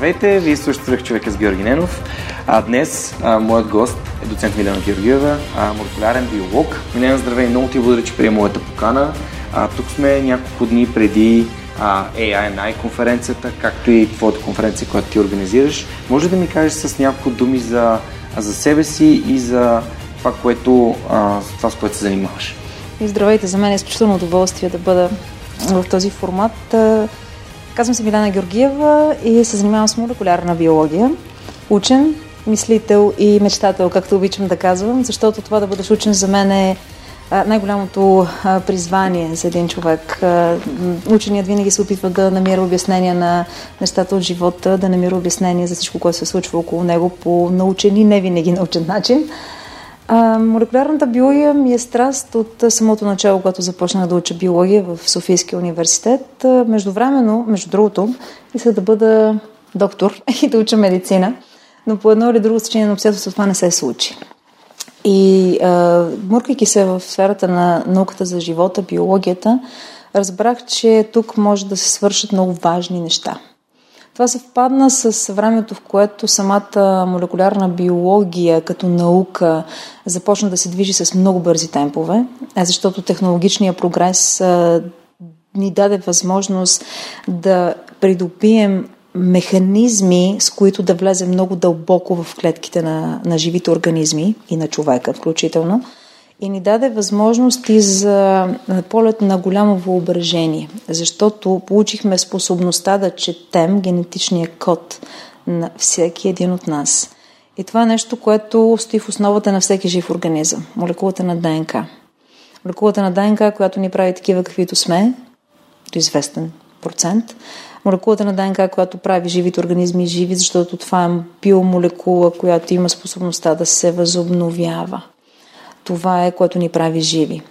Здравейте, вие слушате Свърх човека с Георги Ненов. А днес а, моят гост е доцент Милена Георгиева, а, молекулярен биолог. Милена, здравей, много ти благодаря, че приема моята покана. А, тук сме няколко дни преди а, AINI конференцията, както и твоята конференция, която ти организираш. Може да ми кажеш с няколко думи за, за себе си и за това, което, а, това с което се занимаваш? Здравейте, за мен е изключително удоволствие да бъда в този формат. Казвам се Милена Георгиева и се занимавам с молекулярна биология. Учен, мислител и мечтател, както обичам да казвам, защото това да бъдеш учен за мен е най-голямото призвание за един човек. Ученият винаги се опитва да намира обяснение на нещата от живота, да намира обяснение за всичко, което се случва около него по научен и не винаги научен начин. Молекулярната биология ми е страст от самото начало, когато започнах да уча биология в Софийския университет. Междувременно, между другото, исках да бъда доктор и да уча медицина, но по едно или друго стечение на обстоятелство това не се случи. И а, муркайки се в сферата на науката за живота, биологията, разбрах, че тук може да се свършат много важни неща – това съвпадна с времето, в което самата молекулярна биология като наука започна да се движи с много бързи темпове, защото технологичният прогрес ни даде възможност да придобием механизми, с които да влезе много дълбоко в клетките на, на живите организми и на човека включително – и ни даде възможности за полет на голямо въображение, защото получихме способността да четем генетичния код на всеки един от нас. И това е нещо, което стои в основата на всеки жив организъм – молекулата на ДНК. Молекулата на ДНК, която ни прави такива каквито сме, до известен процент. Молекулата на ДНК, която прави живите организми живи, защото това е биомолекула, която има способността да се възобновява това е, което ни прави живи.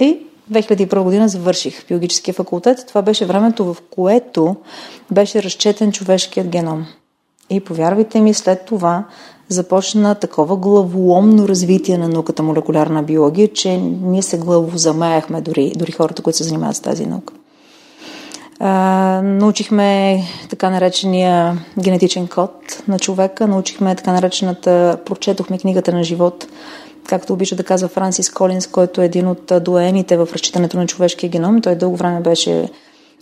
И 2001 година завърших биологическия факултет. Това беше времето, в което беше разчетен човешкият геном. И повярвайте ми, след това започна такова главоломно развитие на науката молекулярна биология, че ние се главозамаяхме дори, дори хората, които се занимават с тази наука. А, научихме така наречения генетичен код на човека, научихме така наречената, прочетохме книгата на живот както обича да казва Франсис Колинс, който е един от доените в разчитането на човешкия геном. Той дълго време беше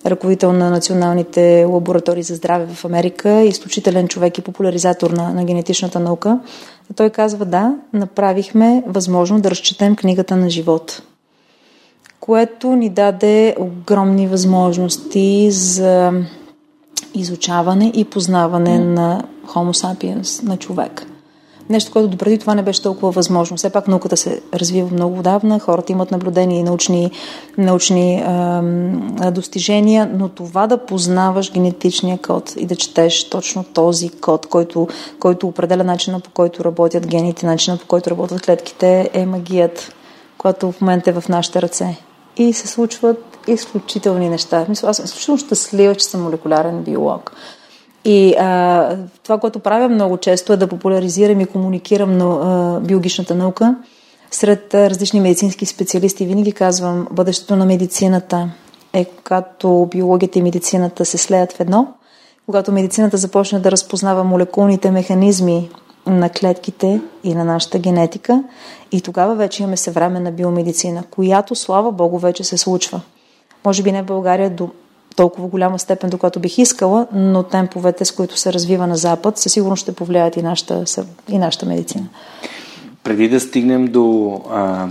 ръководител на националните лаборатории за здраве в Америка, изключителен човек и популяризатор на, на генетичната наука. Той казва, да, направихме възможно да разчетем книгата на живот, което ни даде огромни възможности за изучаване и познаване на Homo sapiens, на човек. Нещо, което допреди това не беше толкова възможно. Все пак науката се развива много отдавна, хората имат наблюдения и научни, научни е, достижения, но това да познаваш генетичния код и да четеш точно този код, който, който определя начина по който работят гените, начина по който работят клетките, е магият, която в момента е в нашите ръце. И се случват изключителни неща. Мисля, аз съм изключително щастлива, че съм молекулярен биолог. И а, това, което правя много често е да популяризирам и комуникирам на а, биологичната наука сред различни медицински специалисти. Винаги казвам, бъдещето на медицината е когато биологията и медицината се слеят в едно, когато медицината започне да разпознава молекулните механизми на клетките и на нашата генетика. И тогава вече имаме съвременна биомедицина, която, слава Богу, вече се случва. Може би не в България до толкова голяма степен, до която бих искала, но темповете, с които се развива на Запад, със сигурност ще повлияят и нашата, и нашата медицина. Преди да стигнем до а,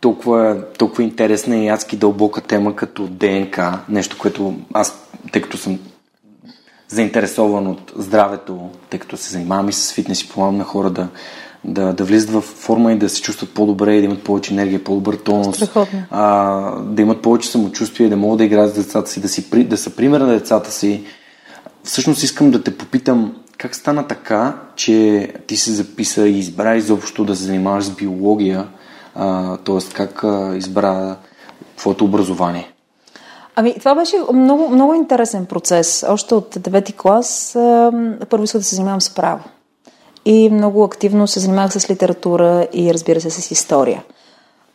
толкова, толкова интересна и адски дълбока тема като ДНК, нещо, което аз, тъй като съм заинтересован от здравето, тъй като се занимавам и с фитнес и помагам на хора да, да, да влизат в форма и да се чувстват по-добре и да имат повече енергия, по-добър тонус, а, да имат повече самочувствие, да могат да играят с децата си, да, си, да са пример на децата си. Всъщност искам да те попитам как стана така, че ти се записа и избра изобщо да се занимаваш с биология, т.е. как а, избра твоето образование? Ами, това беше много, много интересен процес. Още от 9 клас първо исках да се занимавам с право. И много активно се занимавах с литература и разбира се с история.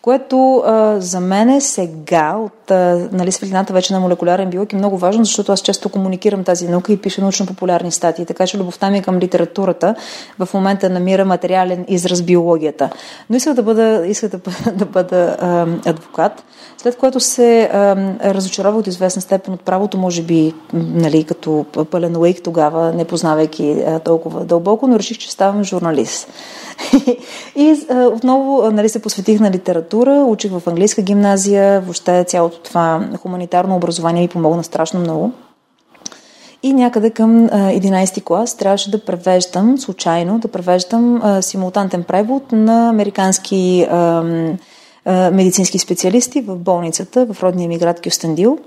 Което а, за мен е сега, от а, нали, светлината вече на молекулярен биолог е много важно, защото аз често комуникирам тази наука и пиша научно-популярни статии, така че любовта ми към литературата в момента намира материален израз биологията. Но исках да бъда, исках да бъда, да бъда а, адвокат, след което се разочарова от известна степен от правото, може би нали, като пълен лейк тогава, не познавайки толкова дълбоко, но реших, че ставам журналист. и отново нали, се посветих на литература, учих в английска гимназия, въобще цялото това хуманитарно образование ми помогна страшно много. И някъде към 11-ти клас трябваше да превеждам, случайно, да превеждам симултантен превод на американски а, а, медицински специалисти в болницата в родния ми град Кюстендил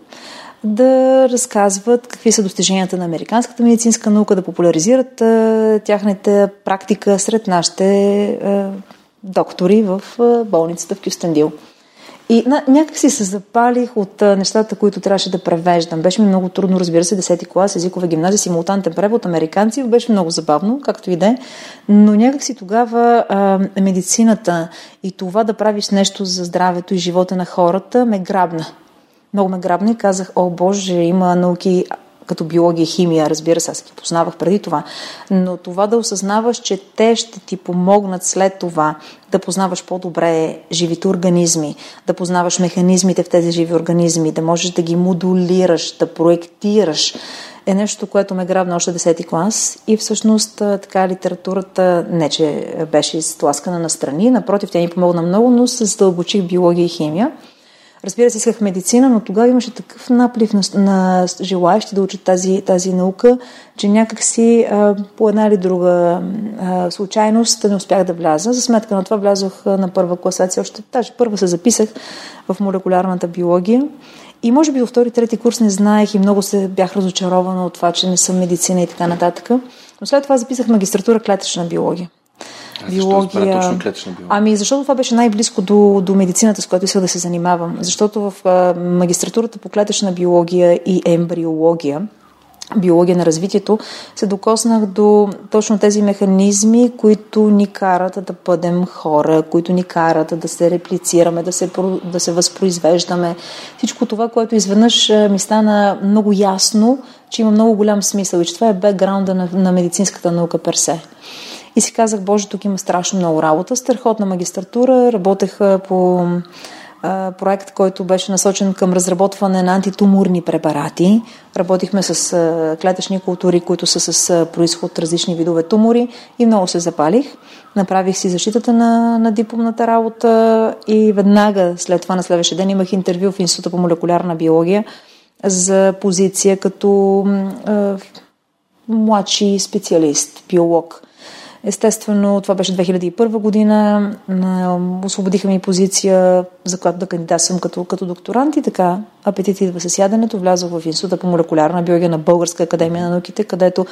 да разказват какви са достиженията на американската медицинска наука, да популяризират а, тяхната практика сред нашите а, доктори в болницата в Кюстендил. И на, някак си се запалих от а, нещата, които трябваше да превеждам. Беше ми много трудно, разбира се, 10 клас, езикова гимназия, симултантен превод, американци. Беше много забавно, както и да е. Но някак си тогава а, медицината и това да правиш нещо за здравето и живота на хората ме грабна много ме грабна и казах, о боже, има науки като биология химия, разбира се, аз ги познавах преди това, но това да осъзнаваш, че те ще ти помогнат след това да познаваш по-добре живите организми, да познаваш механизмите в тези живи организми, да можеш да ги модулираш, да проектираш, е нещо, което ме грабна още 10 клас и всъщност така литературата не, че беше изтласкана на страни, напротив, тя ни помогна много, но се задълбочих биология и химия. Разбира се, исках медицина, но тогава имаше такъв наплив на, на желаящи да учат тази, тази наука, че някакси а, по една или друга а, случайност не успях да вляза. За сметка на това влязох на първа класация, още даже първа се записах в молекулярната биология. И може би до втори, трети курс не знаех и много се бях разочарована от това, че не съм медицина и така нататък. Но след това записах магистратура клетъчна биология биология. Защо точно биология? Ами, защото това беше най-близко до, до медицината, с която исках да се занимавам. Защото в а, магистратурата по клетъчна биология и ембриология, биология на развитието, се докоснах до точно тези механизми, които ни карат да бъдем хора, които ни карат да се реплицираме, да се, да се възпроизвеждаме. Всичко това, което изведнъж ми стана много ясно, че има много голям смисъл и че това е бекграунда на, на медицинската наука персе. И си казах, боже, тук има страшно много работа. Страхотна магистратура, работех по проект, който беше насочен към разработване на антитуморни препарати. Работихме с клетъчни култури, които са с происход различни видове тумори и много се запалих. Направих си защитата на, на дипломната работа и веднага след това на следващия ден имах интервю в Института по молекулярна биология за позиция като е, младши специалист, биолог. Естествено, това беше 2001 година. Освободиха ми позиция, за която да кандидатствам като, като докторант и така апетит идва с яденето. Влязох в Института по молекулярна биология на Българска академия на науките, където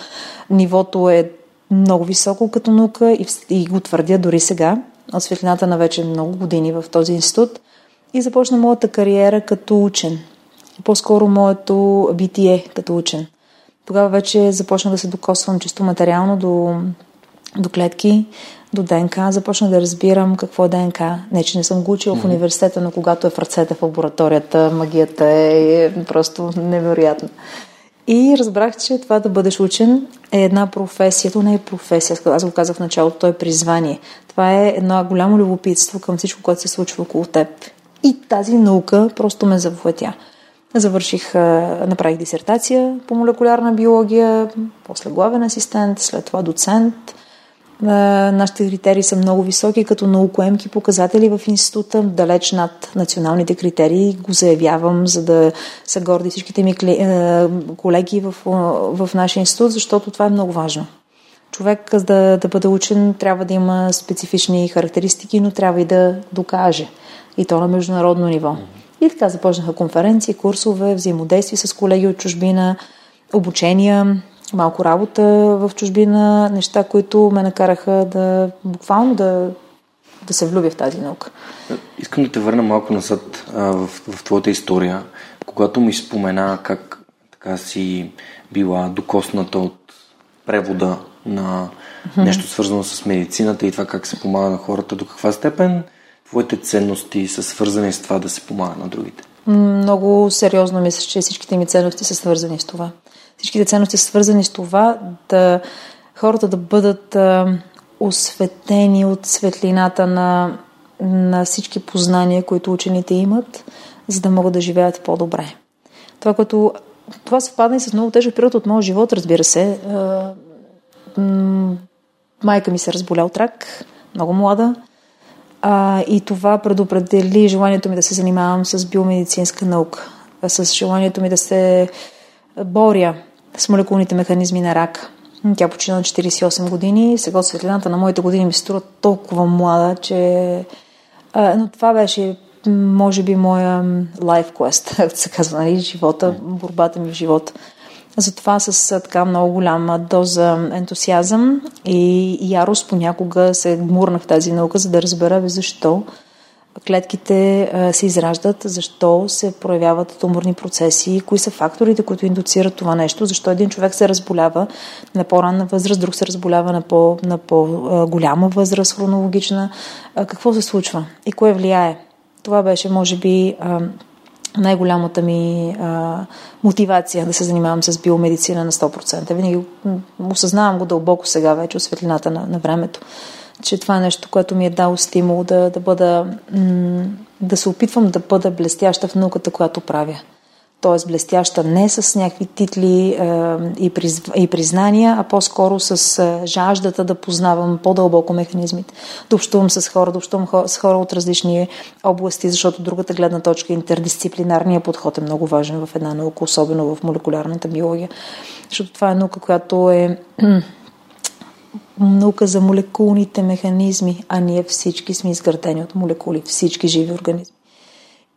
нивото е много високо като наука и, и го твърдя дори сега, от светлината на вече много години в този институт. И започна моята кариера като учен. По-скоро моето битие като учен. Тогава вече започна да се докосвам чисто материално до до клетки, до ДНК. Започнах да разбирам какво е ДНК. Не, че не съм го учила mm-hmm. в университета, но когато е в ръцете в лабораторията, магията е просто невероятна. И разбрах, че това да бъдеш учен е една професия. То не е професия, аз го казах в началото, то е призвание. Това е едно голямо любопитство към всичко, което се случва около теб. И тази наука просто ме завладя. Завърших, направих дисертация по молекулярна биология, после главен асистент, след това доцент. Нашите критерии са много високи, като наукоемки показатели в института, далеч над националните критерии. Го заявявам, за да са горди всичките ми колеги в, в нашия институт, защото това е много важно. Човек, да, да бъде учен, трябва да има специфични характеристики, но трябва и да докаже. И то на международно ниво. И така започнаха конференции, курсове, взаимодействие с колеги от чужбина, обучения, малко работа в чужбина, неща, които ме накараха да буквално да, да се влюбя в тази наука. Искам да те върна малко назад а, в, в твоята история, когато ми спомена как така си била докосната от превода на нещо свързано с медицината и това как се помага на хората, до каква степен твоите ценности са свързани с това да се помага на другите? Много сериозно мисля, че всичките ми ценности са свързани с това. Всичките ценности са свързани с това да хората да бъдат а, осветени от светлината на, на всички познания, които учените имат, за да могат да живеят по-добре. Това, което това съвпадна и с много тежък период от моя живот, разбира се. А, майка ми се разболя от рак, много млада. А, и това предопредели желанието ми да се занимавам с биомедицинска наука, с желанието ми да се боря с молекулните механизми на рак. Тя почина на 48 години. Сега от светлината на моите години ми струва толкова млада, че... А, но това беше, може би, моя life quest, както се казва, нали, живота, борбата ми в живота. Затова с така много голяма доза ентусиазъм и ярост понякога се гмурнах в тази наука, за да разбера защо клетките се израждат, защо се проявяват туморни процеси, кои са факторите, които индуцират това нещо, защо един човек се разболява на по-ранна възраст, друг се разболява на, по, на по-голяма възраст, хронологична. Какво се случва и кое влияе? Това беше, може би, най-голямата ми а, мотивация да се занимавам с биомедицина на 100%. Винаги осъзнавам го дълбоко сега вече, светлината на, на времето, че това е нещо, което ми е дало стимул да, да бъда, да се опитвам да бъда блестяща в науката, която правя т.е. блестяща не с някакви титли е, и признания, а по-скоро с е, жаждата да познавам по-дълбоко механизмите, да общувам с хора, да общувам с хора от различни области, защото другата гледна точка, интердисциплинарния подход е много важен в една наука, особено в молекулярната биология, защото това е наука, която е наука за молекулните механизми, а ние всички сме изградени от молекули, всички живи организми.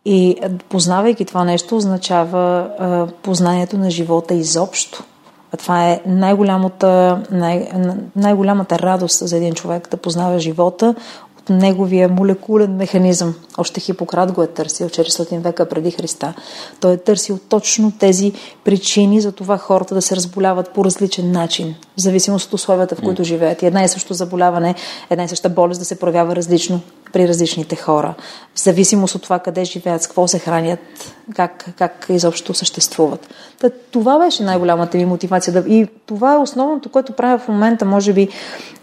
И познавайки това нещо, означава а, познанието на живота изобщо. А това е най-голямата, най- най-голямата радост за един човек да познава живота от неговия молекулен механизъм. Още Хипократ го е търсил 400 века преди Христа. Той е търсил точно тези причини за това хората да се разболяват по различен начин, в зависимост от условията, в които живеят. И една и също заболяване, една и съща болест да се проявява различно при различните хора, в зависимост от това къде живеят, с какво се хранят, как, как изобщо съществуват. Та, това беше най-голямата ми мотивация. Да, и това е основното, което правя в момента, може би.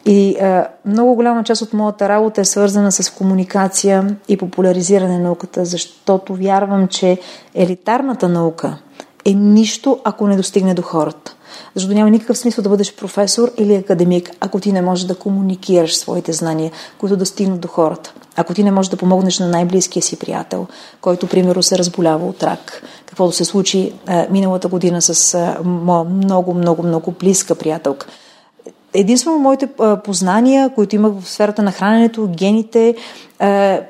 И е, много голяма част от моята работа е свързана с комуникация и популяризиране на науката, защото вярвам, че елитарната наука е нищо, ако не достигне до хората. Защото няма никакъв смисъл да бъдеш професор или академик, ако ти не можеш да комуникираш своите знания, които да стигнат до хората. Ако ти не можеш да помогнеш на най-близкия си приятел, който, примерно, се разболява от рак, каквото се случи а, миналата година с а, моя много, много, много близка приятелка – единствено моите познания, които имах в сферата на храненето, гените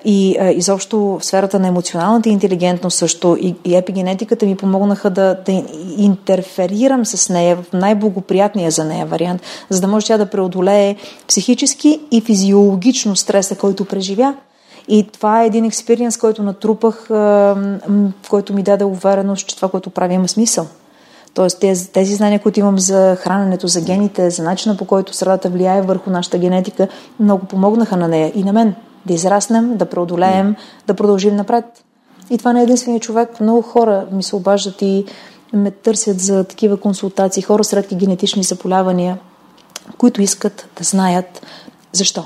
и изобщо в сферата на емоционалната интелигентност също и, епигенетиката ми помогнаха да, да интерферирам с нея в най-благоприятния за нея вариант, за да може тя да преодолее психически и физиологично стреса, който преживя. И това е един експириенс, който натрупах, който ми даде увереност, че това, което правя, има смисъл. Тоест тези, тези знания, които имам за храненето, за гените, за начина по който средата влияе върху нашата генетика, много помогнаха на нея и на мен да израснем, да преодолеем, да продължим напред. И това не е единствения човек. Много хора ми се обаждат и ме търсят за такива консултации, хора с редки генетични заболявания, които искат да знаят защо.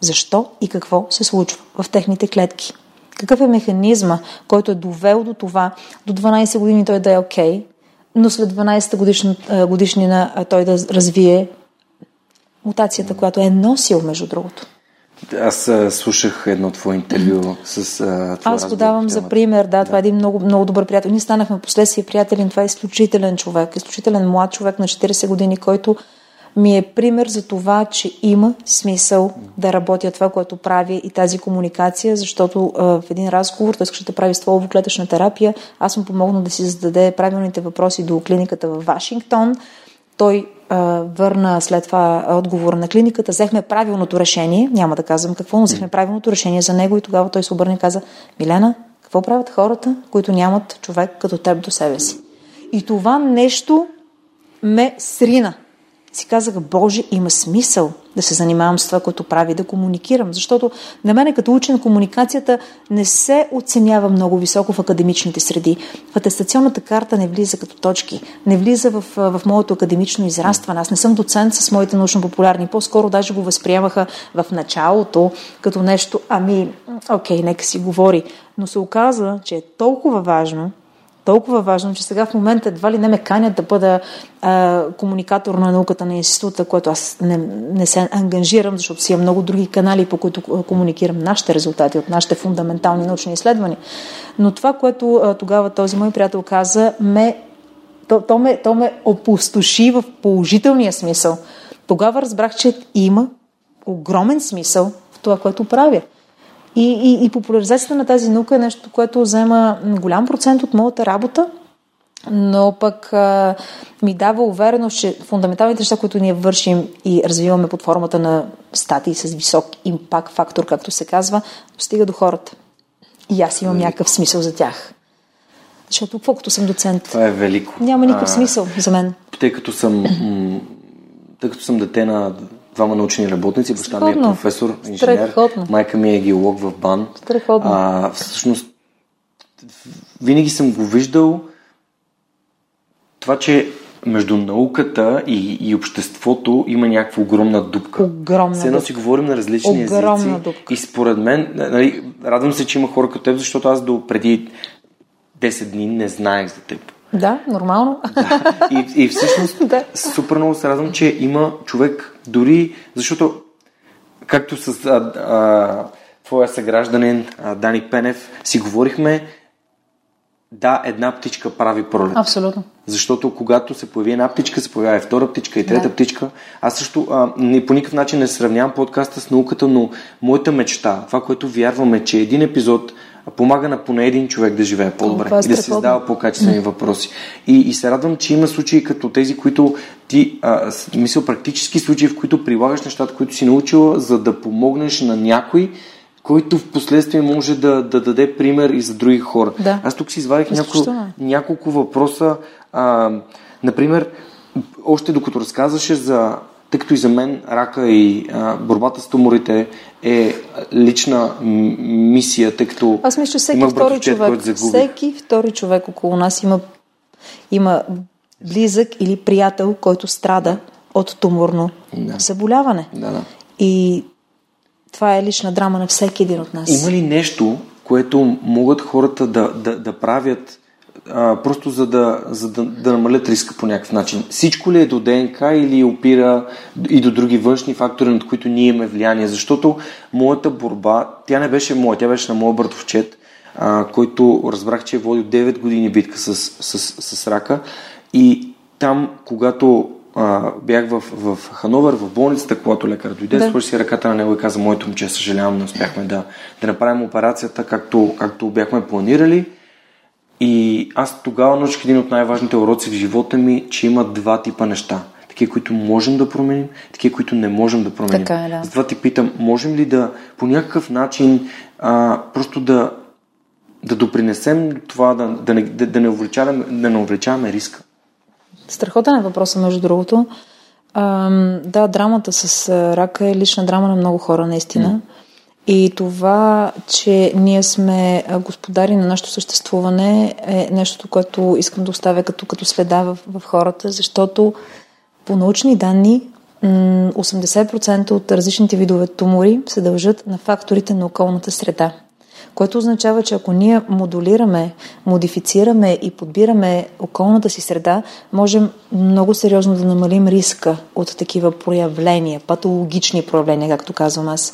Защо и какво се случва в техните клетки. Какъв е механизма, който е довел до това, до 12 години той да е окей, okay, но след 12 годишна, годишнина той да развие мутацията, която е носил, между другото. Аз а, слушах едно твое интервю с а, това Аз го давам за пример, да, да, това е един много, много добър приятел. Ние станахме последствие приятели, това е изключителен човек, изключителен млад човек на 40 години, който ми е пример за това, че има смисъл да работя това, което прави и тази комуникация, защото а, в един разговор искаше да прави стволово клетъчна терапия. Аз му помогна да си зададе правилните въпроси до клиниката в Вашингтон. Той а, върна след това отговор на клиниката, взехме правилното решение, няма да казвам какво, но взехме правилното решение за него и тогава той се обърна и каза, Милена, какво правят хората, които нямат човек като теб до себе си? И това нещо ме срина си казах, Боже, има смисъл да се занимавам с това, което прави, да комуникирам. Защото на мен като учен комуникацията не се оценява много високо в академичните среди. В атестационната карта не влиза като точки, не влиза в, в моето академично израстване. Аз не съм доцент с моите научно-популярни. По-скоро даже го възприемаха в началото като нещо, ами, окей, нека си говори. Но се оказа, че е толкова важно толкова важно, че сега в момента едва ли не ме канят да бъда а, комуникатор на науката на института, което аз не, не се ангажирам, защото си имам много други канали, по които комуникирам нашите резултати от нашите фундаментални научни изследвания. Но това, което а, тогава този мой приятел каза, ме, то, то, ме, то ме опустоши в положителния смисъл. Тогава разбрах, че има огромен смисъл в това, което правя. И, и, и популяризацията на тази наука е нещо, което взема голям процент от моята работа, но пък а, ми дава увереност, че фундаменталните неща, които ние вършим и развиваме под формата на статии с висок импакт фактор, както се казва, стига до хората. И аз имам някакъв смисъл за тях. Защото колкото съм доцент. Това е велико. Няма никакъв а, смисъл за мен. Тъй като съм, тъй като съм дете на двама научни работници. Баща ми е професор, инженер. Страхотно. Майка ми е геолог в БАН. Страхотно. А, всъщност, винаги съм го виждал това, че между науката и, и обществото има някаква огромна дупка. Огромна Все едно си говорим на различни огромна езици. Дупка. И според мен, нали, радвам се, че има хора като теб, защото аз до преди 10 дни не знаех за теб. Да, нормално. Да. И, и всъщност да. супер много се радвам, че има човек дори, защото както с а, а, твоя съгражданин а, Дани Пенев си говорихме, да, една птичка прави пролет. Абсолютно. Защото когато се появи една птичка, се появява и втора птичка, и трета да. птичка. Аз също а, не, по никакъв начин не сравнявам подкаста с науката, но моята мечта, това, което вярваме, че един епизод помага на поне един човек да живее по-добре О, е и да се задава по-качествени въпроси. И, и се радвам, че има случаи като тези, които ти, а, мисля, практически случаи, в които прилагаш нещата, които си научила, за да помогнеш на някой, който в последствие може да, да даде пример и за други хора. Да. Аз тук си извадих няколко, няколко въпроса. А, например, още докато разказваше за тъй като и за мен рака и а, борбата с туморите е лична мисия, тъй като Аз мисля, че всеки втори човек, всеки втори човек около нас има, има близък или приятел, който страда от туморно да. заболяване. Да, да. И това е лична драма на всеки един от нас. Има ли нещо, което могат хората да, да, да правят а, просто за, да, за да, да намалят риска по някакъв начин. Всичко ли е до ДНК или опира и до други външни фактори, над които ние имаме влияние? Защото моята борба, тя не беше моя, тя беше на моя братовчет, а, който разбрах, че е водил 9 години битка с, с, с, с рака и там, когато а, бях в, в Хановер, в болницата, когато лекар дойде, да. си ръката на него и каза, моето момче, съжалявам, не успяхме да, да направим операцията както, както бяхме планирали. И аз тогава научих един от най-важните уроци в живота ми, че има два типа неща. Такива, които можем да променим, такива, които не можем да променим. Така е, да. Затова ти питам, можем ли да по някакъв начин а, просто да, да допринесем това, да, да, не, да, да, не увеличаваме, да не увеличаваме риска? Страхотен е въпросът, между другото. А, да, драмата с рака е лична драма на много хора, наистина. Mm. И това, че ние сме господари на нашето съществуване е нещо, което искам да оставя като, като следа в, в хората, защото по научни данни 80% от различните видове тумори се дължат на факторите на околната среда. Което означава, че ако ние модулираме, модифицираме и подбираме околната си среда, можем много сериозно да намалим риска от такива проявления, патологични проявления, както казвам аз.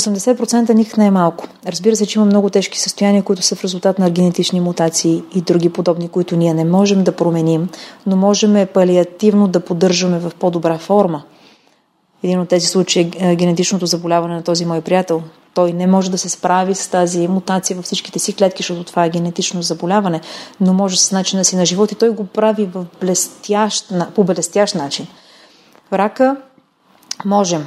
80% никак не е малко. Разбира се, че има много тежки състояния, които са в резултат на генетични мутации и други подобни, които ние не можем да променим, но можем палиативно да поддържаме в по-добра форма. Един от тези случаи е генетичното заболяване на този мой приятел. Той не може да се справи с тази мутация във всичките си клетки, защото това е генетично заболяване, но може с начина си на живот и той го прави в блестящ, по блестящ начин. Рака можем.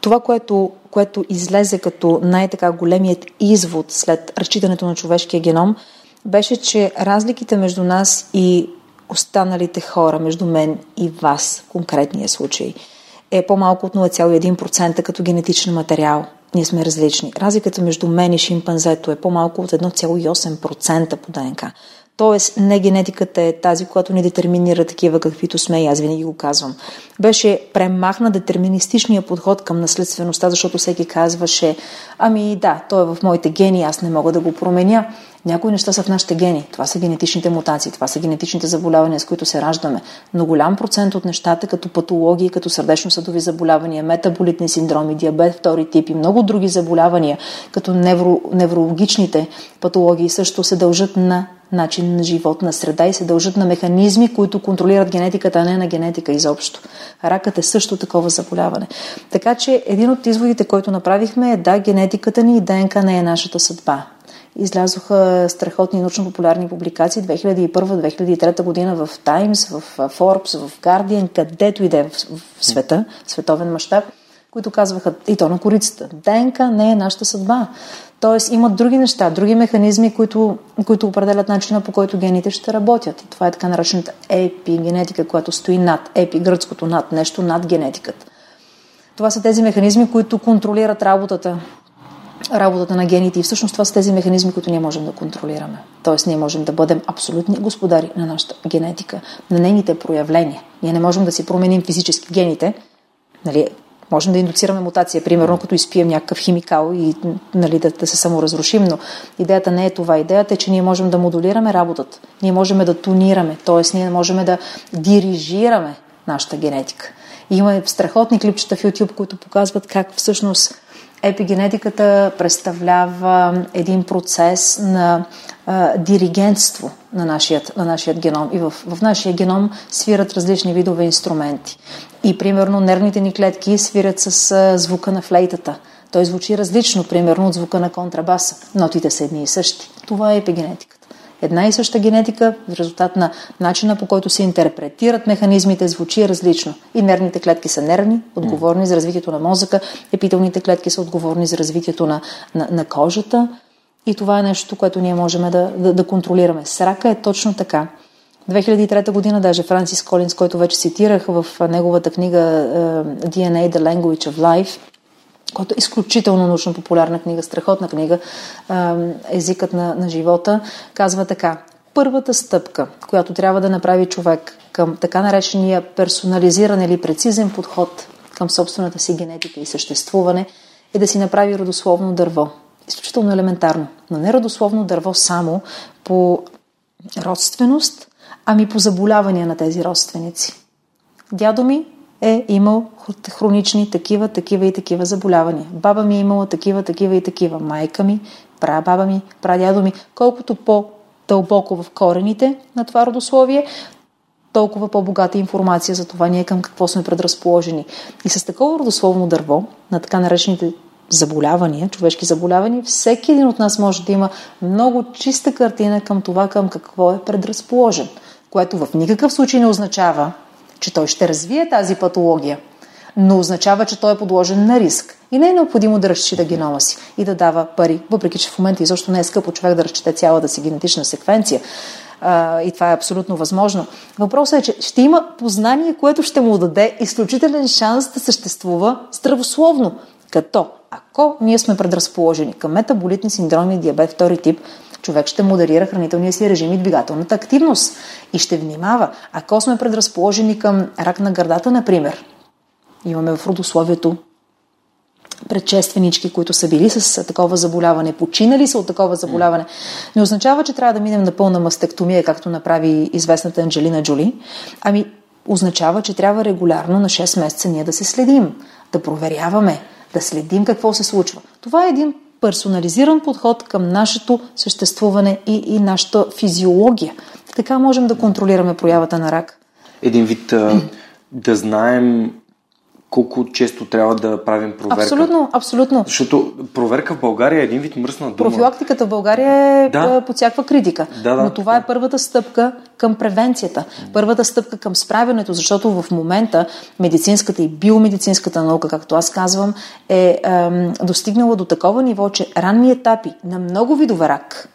Това, което което излезе като най-така големият извод след разчитането на човешкия геном, беше, че разликите между нас и останалите хора, между мен и вас, в конкретния случай, е по-малко от 0,1% като генетичен материал. Ние сме различни. Разликата между мен и шимпанзето е по-малко от 1,8% по ДНК. Тоест, не генетиката е тази, която ни детерминира такива, каквито сме и аз винаги го казвам. Беше премахна детерминистичния подход към наследствеността, защото всеки казваше, ами да, той е в моите гени, аз не мога да го променя. Някои неща са в нашите гени. Това са генетичните мутации, това са генетичните заболявания, с които се раждаме. Но голям процент от нещата, като патологии, като сърдечно-съдови заболявания, метаболитни синдроми, диабет втори тип и много други заболявания, като невро, неврологичните патологии, също се дължат на начин на живот, на среда и се дължат на механизми, които контролират генетиката, а не на генетика изобщо. Ракът е също такова заболяване. Така че един от изводите, който направихме е да, генетиката ни и ДНК не е нашата съдба. Излязоха страхотни научно-популярни публикации 2001-2003 година в Times, в Forbes, в Guardian, където и да е в света, в световен мащаб, които казваха и то на корицата. ДНК не е нашата съдба. Тоест имат други неща, други механизми, които, които определят начина по който гените ще работят. И това е така наречената епигенетика, която стои над, епи, гръцкото над, нещо над генетиката. Това са тези механизми, които контролират работата, работата на гените и всъщност това са тези механизми, които ние можем да контролираме. Тоест ние можем да бъдем абсолютни господари на нашата генетика, на нейните проявления. Ние не можем да си променим физически гените, нали, Можем да индуцираме мутация, примерно като изпием някакъв химикал и нали, да, да се саморазрушим, но идеята не е това. Идеята е, че ние можем да модулираме работата, ние можем да тунираме, т.е. ние можем да дирижираме нашата генетика. И има страхотни клипчета в YouTube, които показват как всъщност епигенетиката представлява един процес на а, диригентство на нашия, на нашия геном. И в, в нашия геном свират различни видове инструменти. И примерно нервните ни клетки свирят с а, звука на флейтата. Той звучи различно, примерно, от звука на контрабаса. Нотите са едни и същи. Това е епигенетика една и съща генетика, в резултат на начина по който се интерпретират механизмите, звучи различно. И нервните клетки са нервни, отговорни за развитието на мозъка, епителните клетки са отговорни за развитието на, на, на кожата. И това е нещо, което ние можем да, да, да контролираме. С рака е точно така. 2003 година даже Франсис Колинс, който вече цитирах в неговата книга DNA The Language of Life, който е изключително научно популярна книга, страхотна книга, езикът на, на живота, казва така. Първата стъпка, която трябва да направи човек към така наречения персонализиран или прецизен подход към собствената си генетика и съществуване, е да си направи родословно дърво. Изключително елементарно. Но не родословно дърво само по родственост, ами по заболявания на тези родственици. Дядо ми е имал хронични такива, такива и такива заболявания. Баба ми е имала такива, такива и такива. Майка ми, прабаба ми, прадядо ми. Колкото по-дълбоко в корените на това родословие, толкова по-богата информация за това ние към какво сме предразположени. И с такова родословно дърво, на така наречените заболявания, човешки заболявания, всеки един от нас може да има много чиста картина към това, към какво е предразположен, което в никакъв случай не означава, че той ще развие тази патология, но означава, че той е подложен на риск. И не е необходимо да разчита генома си и да дава пари, въпреки че в момента изобщо не е скъпо човек да разчете цялата си генетична секвенция. А, и това е абсолютно възможно. Въпросът е, че ще има познание, което ще му даде изключителен шанс да съществува здравословно. Като ако ние сме предразположени към метаболитни синдроми и диабет втори тип, човек ще модерира хранителния си режим и двигателната активност и ще внимава. Ако сме предразположени към рак на гърдата, например, имаме в родословието предшественички, които са били с такова заболяване, починали са от такова заболяване, не означава, че трябва да минем на пълна мастектомия, както направи известната Анджелина Джоли. Ами, означава, че трябва регулярно на 6 месеца ние да се следим, да проверяваме, да следим какво се случва. Това е един персонализиран подход към нашето съществуване и, и нашата физиология. Така можем да контролираме проявата на рак. Един вид да знаем колко често трябва да правим проверка. Абсолютно, абсолютно. Защото проверка в България е един вид мръсна дума. Профилактиката в България е да. под всякаква критика. Да, да, но това да. е първата стъпка към превенцията. Първата стъпка към справянето, защото в момента медицинската и биомедицинската наука, както аз казвам, е, е достигнала до такова ниво, че ранни етапи на много видове рак,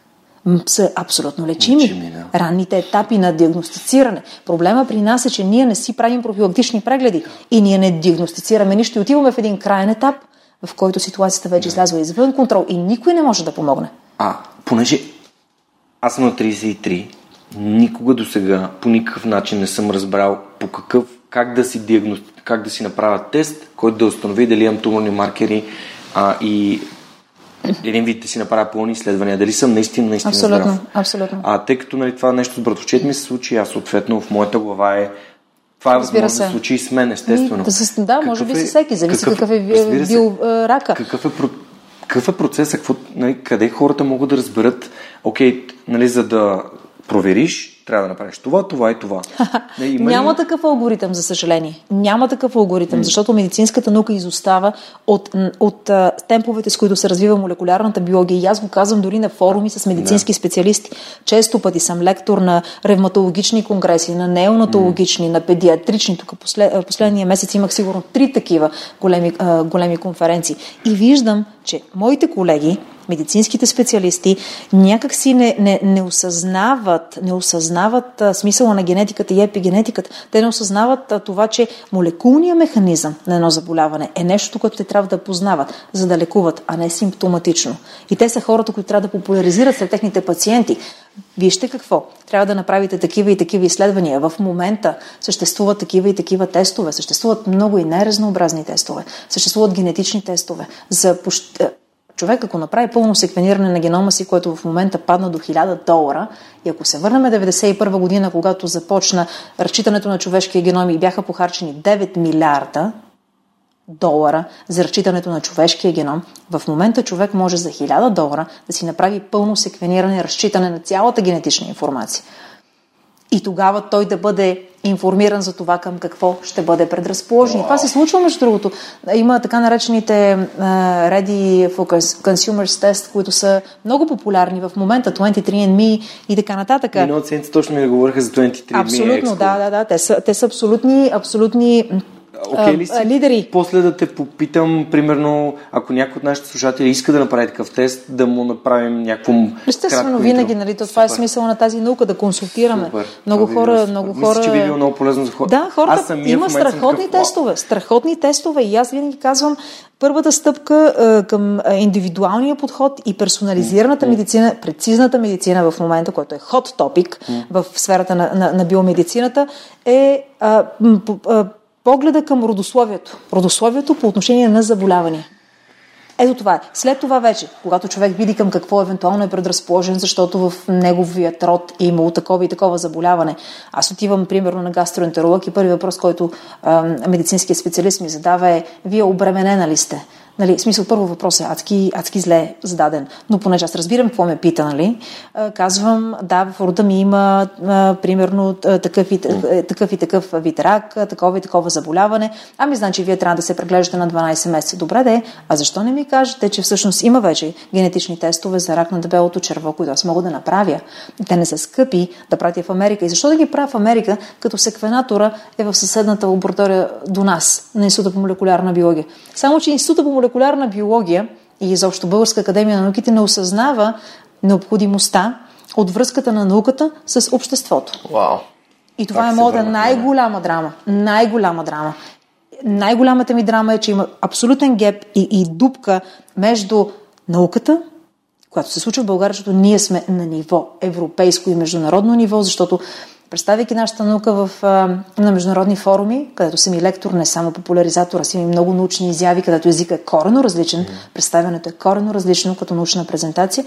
са абсолютно лечими. лечими да. Ранните етапи на диагностициране. Проблема при нас е, че ние не си правим профилактични прегледи и ние не диагностицираме нищо и отиваме в един крайен етап, в който ситуацията вече излязва извън контрол и никой не може да помогне. А, понеже аз съм на 33, никога до сега по никакъв начин не съм разбрал по какъв, как да си диагности, как да си направя тест, който да установи дали имам туморни маркери а, и един вид да си направя пълни изследвания, дали съм наистина, наистина абсолютно, здрав. Абсолютно. А тъй като нали, това нещо с братовчет ми се случи, аз съответно в моята глава е това е възможно да се случи и с мен, естествено. Да, с, да може би е, с всеки, зависи какъв, какъв е бил е, рака. Какъв е, какъв е процесът, какво, нали, къде хората могат да разберат, окей, нали, за да провериш, трябва да направиш това, това и това. Не, има Няма ли... такъв алгоритъм, за съжаление. Няма такъв алгоритъм, mm. защото медицинската наука изостава от, от а, темповете, с които се развива молекулярната биология. И аз го казвам дори на форуми с медицински yeah. специалисти. Често пъти съм лектор на ревматологични конгреси, на неонатологични, mm. на педиатрични. Тук послед, последния месец имах сигурно три такива големи, а, големи конференции. И виждам, че моите колеги, медицинските специалисти някак си не, не, не осъзнават, не осъзнават а, смисъла на генетиката и епигенетиката. Те не осъзнават а, това, че молекулният механизъм на едно заболяване е нещо, което те трябва да познават, за да лекуват, а не симптоматично. И те са хората, които трябва да популяризират сред техните пациенти. Вижте какво. Трябва да направите такива и такива изследвания. В момента съществуват такива и такива тестове. Съществуват много и най-разнообразни тестове. Съществуват генетични тестове за човек, ако направи пълно секвениране на генома си, което в момента падна до 1000 долара, и ако се върнем 1991 година, когато започна разчитането на човешкия геном и бяха похарчени 9 милиарда долара за разчитането на човешкия геном, в момента човек може за 1000 долара да си направи пълно секвениране, разчитане на цялата генетична информация. И тогава той да бъде информиран за това към какво ще бъде предразположен. Wow. Това се случва, между другото. Има така наречените uh, Ready for Consumers Test, които са много популярни в момента, 23andMe и така нататък. Миналата седмица точно ми говориха за 23andMe. Абсолютно, да, да, да. Те са, те са абсолютни, абсолютни Окей ли си? Лидери. После да те попитам, примерно, ако някой от нашите слушатели иска да направи такъв тест, да му направим някакво. Естествено, винаги, нали? То, това е смисъл на тази наука, да консултираме. Супер. Много това хора, много Мисля, хора. че би било много полезно за хората. Да, хората. Има страхотни такъв... тестове. Страхотни тестове. И аз винаги казвам, първата стъпка е, към индивидуалния подход и персонализираната mm. медицина, прецизната медицина в момента, който е topic mm. в сферата на, на, на биомедицината, е а, а, погледа към родословието. Родословието по отношение на заболявания. Ето това е. След това вече, когато човек види към какво евентуално е предразположен, защото в неговият род е имало такова и такова заболяване. Аз отивам, примерно, на гастроентеролог и първи въпрос, който медицинският специалист ми задава е, вие обременена ли сте? Нали, смисъл, първо въпрос е адски, адски зле зададен, но понеже аз разбирам какво ме пита, нали, казвам, да, в рода ми има примерно такъв и, такъв и такъв вид рак, такова и такова заболяване. Ами, значи, вие трябва да се преглеждате на 12 месеца. Добре, де, а защо не ми кажете, че всъщност има вече генетични тестове за рак на дебелото черво, които аз мога да направя? Те не са скъпи да пратя в Америка. И защо да ги правя в Америка, като секвенатора е в съседната лаборатория до нас, на Института по молекулярна биология? Само, че Института по молекулярна биология и изобщо Българска академия на науките не осъзнава необходимостта от връзката на науката с обществото. Вау. И това е моята най-голяма драма. Най-голяма драма. най-голямата ми драма е, че има абсолютен геп и, и дупка между науката, която се случва в България, защото ние сме на ниво европейско и международно ниво, защото представяйки нашата наука в, на международни форуми, където съм и лектор, не само популяризатор, а си и много научни изяви, където езикът е корено различен, представянето е корено различно като научна презентация.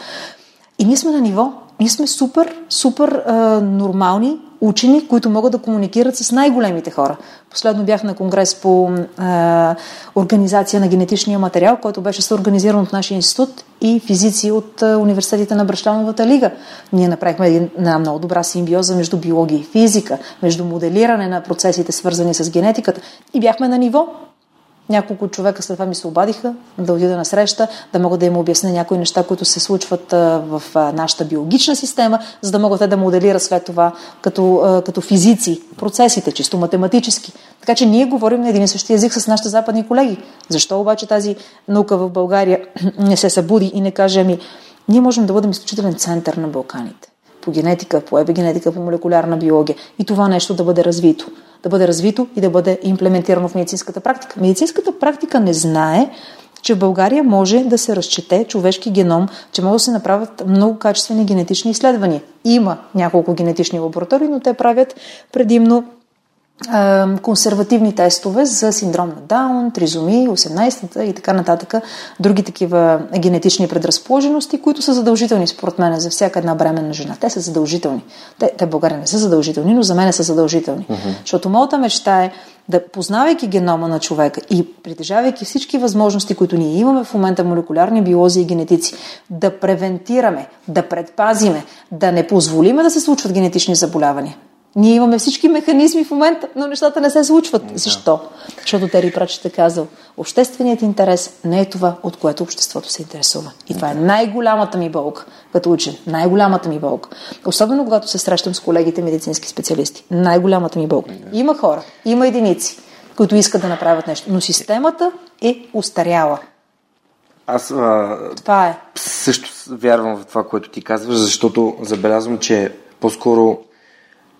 И ние сме на ниво. Ние сме супер, супер а, нормални учени, които могат да комуникират с най-големите хора. Последно бях на конгрес по а, организация на генетичния материал, който беше съорганизиран от нашия институт и физици от а, университетите на Бращановата лига. Ние направихме една много добра симбиоза между биология и физика, между моделиране на процесите, свързани с генетиката. И бяхме на ниво. Няколко човека след това ми се обадиха да отида на среща, да мога да им обясня някои неща, които се случват в нашата биологична система, за да могат те да моделират след това като, като физици процесите, чисто математически. Така че ние говорим на един и същи език с нашите западни колеги. Защо обаче тази наука в България не се събуди и не каже ми, ние можем да бъдем изключителен център на Балканите по генетика, по епигенетика, по молекулярна биология и това нещо да бъде развито да бъде развито и да бъде имплементирано в медицинската практика. Медицинската практика не знае, че в България може да се разчете човешки геном, че могат да се направят много качествени генетични изследвания. Има няколко генетични лаборатории, но те правят предимно консервативни тестове за синдром на Даун, тризоми, 18-та и така нататък, други такива генетични предразположености, които са задължителни според мен за всяка една бременна жена. Те са задължителни. Те, те в България не са задължителни, но за мен са задължителни. Uh-huh. Защото моята мечта е да познавайки генома на човека и притежавайки всички възможности, които ние имаме в момента молекулярни биолози и генетици, да превентираме, да предпазиме, да не позволиме да се случват генетични заболявания. Ние имаме всички механизми в момента, но нещата не се случват. Да. Защо? Защото Тери Прачет е казал, общественият интерес не е това, от което обществото се интересува. И това е най-голямата ми болка, като учен. Най-голямата ми болка. Особено когато се срещам с колегите медицински специалисти. Най-голямата ми болка. Има хора, има единици, които искат да направят нещо, но системата е устаряла. Аз а, това е. също вярвам в това, което ти казваш, защото забелязвам, че по-скоро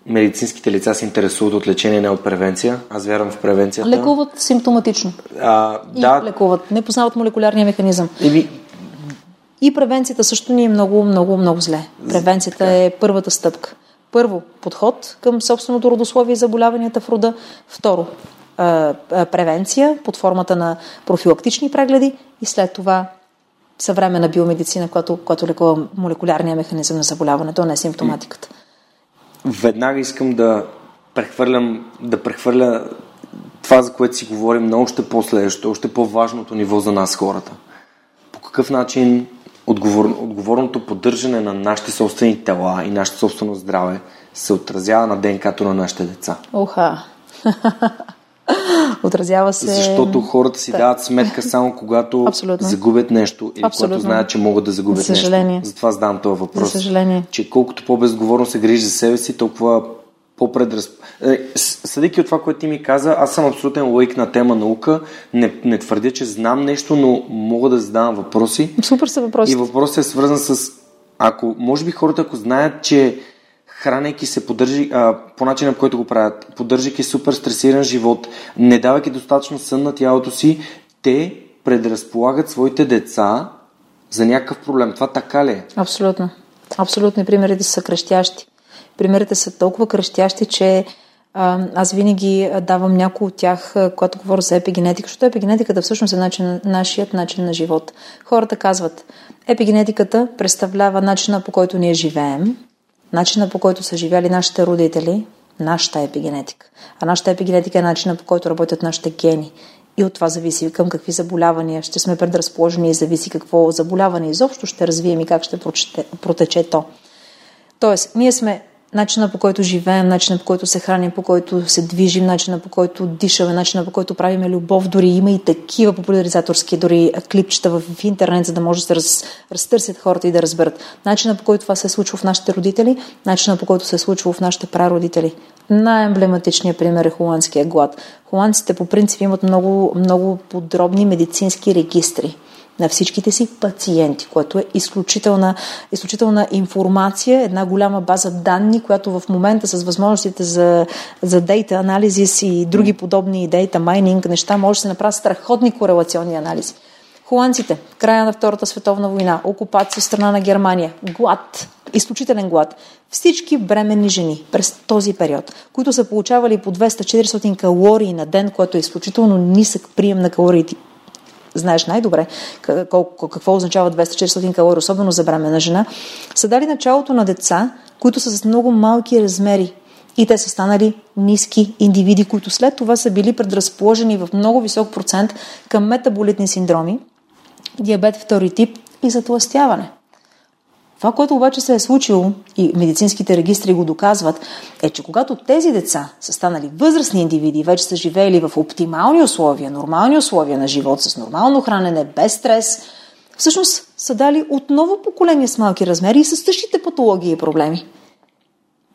медицинските лица се интересуват от лечение, не от превенция. Аз вярвам в превенцията. Лекуват симптоматично. А, и да. лекуват. Не познават молекулярния механизъм. Еми... И превенцията също ни е много, много, много зле. Превенцията така. е първата стъпка. Първо, подход към собственото родословие и заболяванията в рода. Второ, превенция под формата на профилактични прегледи и след това съвременна биомедицина, която, която лекува молекулярния механизъм на заболяването, а не симптоматиката веднага искам да прехвърлям, да прехвърля това, за което си говорим, на още по-следващото, още по-важното ниво за нас хората. По какъв начин отговор, отговорното поддържане на нашите собствени тела и нашето собствено здраве се отразява на ДНК-то на нашите деца. Оха! Отразява се. Защото хората си дават сметка само когато Абсолютно. загубят нещо или Абсолютно. когато знаят, че могат да загубят за съжаление. нещо. Затова задавам този въпрос. За съжаление. Че колкото по-безговорно се грижи за себе си, толкова по-предраз... Е, съдейки от това, което ти ми каза, аз съм абсолютен лоик на тема наука. Не, не твърдя, че знам нещо, но мога да задавам въпроси. Супер са въпроси. И въпросът е свързан с... Ако, може би хората, ако знаят, че хранейки се, поддържи, а, по начина по който го правят, поддържайки супер стресиран живот, не давайки достатъчно сън на тялото си, те предразполагат своите деца за някакъв проблем. Това така ли е? Абсолютно. Абсолютно. примерите са крещящи. Примерите са толкова крещящи, че а, аз винаги давам някои от тях, когато говоря за епигенетика, защото епигенетиката всъщност е начин, нашият начин на живот. Хората казват, епигенетиката представлява начина по който ние живеем, начина по който са живяли нашите родители, нашата епигенетика. А нашата епигенетика е начина по който работят нашите гени. И от това зависи към какви заболявания ще сме предразположени и зависи какво заболяване изобщо ще развием и как ще протече то. Тоест, ние сме начина по който живеем, начина по който се храним, по който се движим, начина по който дишаме, начина по който правиме любов. Дори има и такива популяризаторски дори клипчета в, в интернет, за да може да се раз, разтърсят хората и да разберат. Начина по който това се е случва в нашите родители, начина по който се е случва в нашите прародители. Най-емблематичният пример е холандския глад. Холандците по принцип имат много, много подробни медицински регистри на всичките си пациенти, което е изключителна, изключителна информация, една голяма база данни, която в момента с възможностите за, за дейта анализис и други подобни дейта майнинг неща може да се направят страхотни корелационни анализи. Холандците, края на Втората световна война, окупация страна на Германия, глад, изключителен глад. Всички бременни жени през този период, които са получавали по 200-400 калории на ден, което е изключително нисък прием на калориите, знаеш най-добре колко, какво означава 200-400 калории, особено за бременна жена, са дали началото на деца, които са с много малки размери и те са станали ниски индивиди, които след това са били предразположени в много висок процент към метаболитни синдроми, диабет втори тип и затластяване. Това, което обаче се е случило и медицинските регистри го доказват, е, че когато тези деца са станали възрастни индивиди, вече са живеели в оптимални условия, нормални условия на живот, с нормално хранене, без стрес, всъщност са дали отново поколение с малки размери и с същите патологии и проблеми.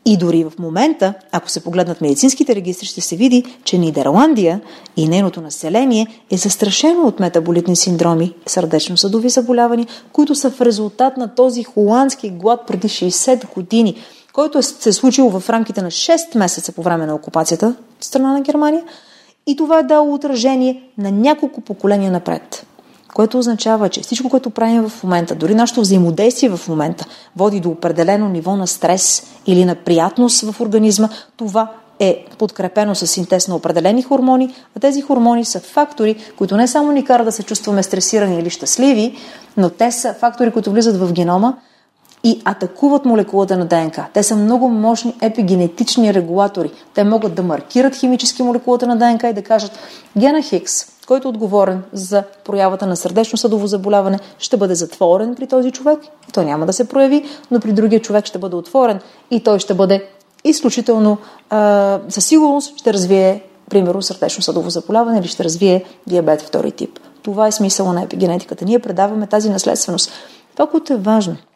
И дори в момента, ако се погледнат медицинските регистри, ще се види, че Нидерландия и нейното население е застрашено от метаболитни синдроми, сърдечно-съдови заболявания, които са в резултат на този холандски глад преди 60 години, който е се е случил в рамките на 6 месеца по време на окупацията страна на Германия. И това е дало отражение на няколко поколения напред което означава, че всичко, което правим в момента, дори нашето взаимодействие в момента, води до определено ниво на стрес или на приятност в организма, това е подкрепено с синтез на определени хормони, а тези хормони са фактори, които не само ни карат да се чувстваме стресирани или щастливи, но те са фактори, които влизат в генома и атакуват молекулата на ДНК. Те са много мощни епигенетични регулатори. Те могат да маркират химически молекулата на ДНК и да кажат гена Хикс, който е отговорен за проявата на сърдечно-съдово заболяване, ще бъде затворен при този човек. Той няма да се прояви, но при другия човек ще бъде отворен и той ще бъде изключително, а, със сигурност ще развие, примерно, сърдечно-съдово заболяване или ще развие диабет втори тип. Това е смисъла на епигенетиката. Ние предаваме тази наследственост. Това, което е важно –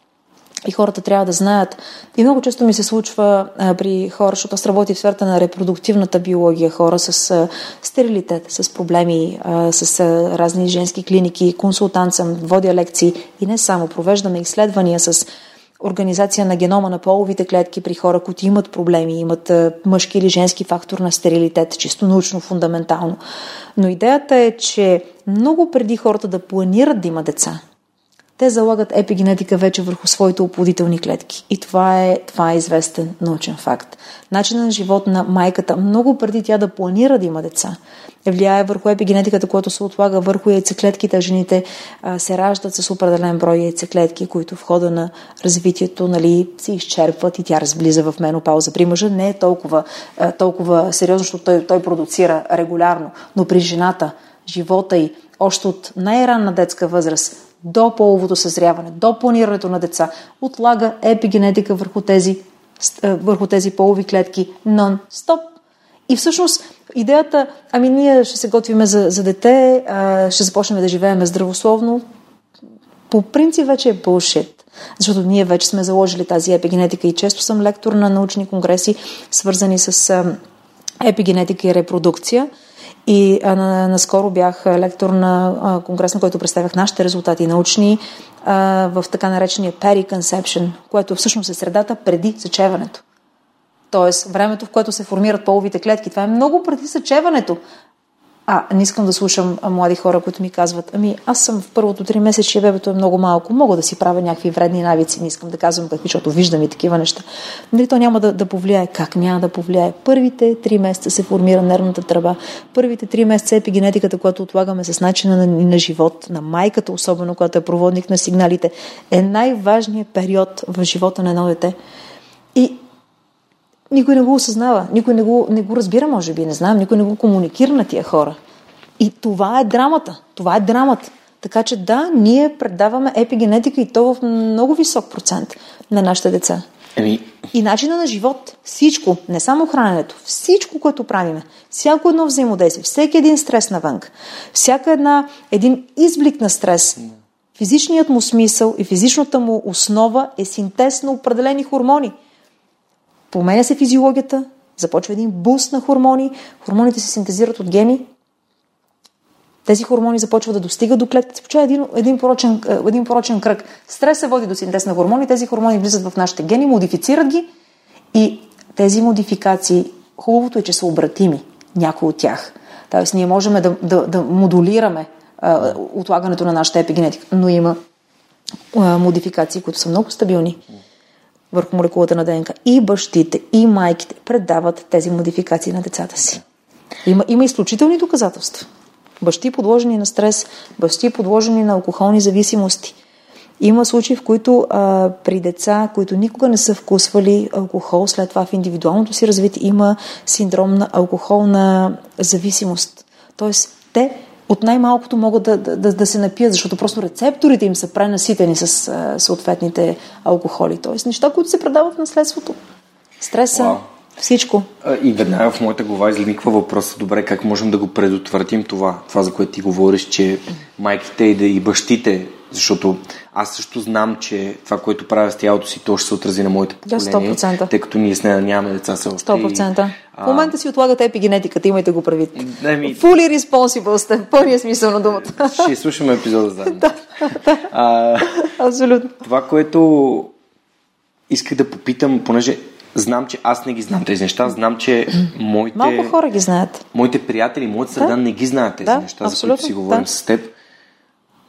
и хората трябва да знаят. И много често ми се случва а, при хора, защото аз работя в сферата на репродуктивната биология, хора с а, стерилитет, с проблеми, а, с а, разни женски клиники, консултант съм, водя лекции и не само, провеждаме изследвания с организация на генома на половите клетки при хора, които имат проблеми, имат мъжки или женски фактор на стерилитет, чисто научно, фундаментално. Но идеята е, че много преди хората да планират да има деца, те залагат епигенетика вече върху своите оплодителни клетки. И това е, това е известен научен факт. Начинът на живот на майката, много преди тя да планира да има деца, влияе върху епигенетиката, която се отлага върху яйцеклетките. Жените а, се раждат с определен брой яйцеклетки, които в хода на развитието нали, се изчерпват и тя разблиза в менопауза. При мъжа не е толкова, а, толкова сериозно, защото той, той продуцира регулярно, но при жената живота й още от най-ранна детска възраст до половото съзряване, до планирането на деца, отлага епигенетика върху тези, е, върху тези полови клетки нон-стоп. И всъщност идеята, ами ние ще се готвиме за, за дете, ще започнем да живеем здравословно, по принцип вече е булшит. Защото ние вече сме заложили тази епигенетика и често съм лектор на научни конгреси, свързани с епигенетика и репродукция. И а, наскоро бях лектор на а, конгрес, на който представях нашите резултати научни а, в така наречения periconception, което всъщност е средата преди съчеването. Тоест, времето, в което се формират половите клетки. Това е много преди съчеването. А, не искам да слушам млади хора, които ми казват, ами аз съм в първото три месеца, бебето е много малко, мога да си правя някакви вредни навици, не искам да казвам какви, защото виждам и такива неща. Нали, то няма да, да повлияе. Как няма да повлияе? Първите три месеца се формира нервната тръба. Първите три месеца епигенетиката, която отлагаме с начина на, на живот, на майката, особено когато е проводник на сигналите, е най-важният период в живота на едно дете. И никой не го осъзнава, никой не го, не го разбира, може би, не знам, никой не го комуникира на тия хора. И това е драмата. Това е драмата. Така че да, ние предаваме епигенетика и то в много висок процент на нашите деца. Еми... И начина на живот, всичко, не само храненето, всичко, което правиме, всяко едно взаимодействие, всеки един стрес навън, всяка една, един изблик на стрес, физичният му смисъл и физичната му основа е синтез на определени хормони – променя се физиологията, започва един буст на хормони, хормоните се синтезират от гени тези хормони започват да достигат до клетките. Почва един, един, порочен, един порочен кръг. Стрес се води до синтез на хормони, тези хормони влизат в нашите гени, модифицират ги и тези модификации, хубавото е, че са обратими, някои от тях. Тоест, ние можем да, да, да модулираме а, отлагането на нашата епигенетика, но има а, модификации, които са много стабилни върху молекулата на ДНК. И бащите, и майките предават тези модификации на децата си. Има, има изключителни доказателства. Бащи подложени на стрес, бащи подложени на алкохолни зависимости. Има случаи, в които а, при деца, които никога не са вкусвали алкохол, след това в индивидуалното си развитие има синдром на алкохолна зависимост. Тоест, те от най-малкото могат да, да, да се напият, защото просто рецепторите им са пренаситени с а, съответните алкохоли. Тоест, неща, които се предават в наследството. Стреса, wow. всичко. И веднага в моята глава изликва въпроса, добре, как можем да го предотвратим това, това за което ти говориш, че майките и, и бащите защото аз също знам, че това, което правя с тялото си, то ще се отрази на моите поколения. 100%. Тъй като ние с нея нямаме деца все още. 100%. И, в момента си отлагате епигенетиката, имайте го предвид. Не, ми... Fully responsible сте, пълния смисъл на думата. Ще слушаме епизода заедно. да, да. А, Абсолютно. Това, което исках да попитам, понеже знам, че аз не ги знам тези неща, знам, че моите... Малко хора ги знаят. Моите приятели, моята среда да. не ги знаят тези да, неща, за които си говорим да. с теб.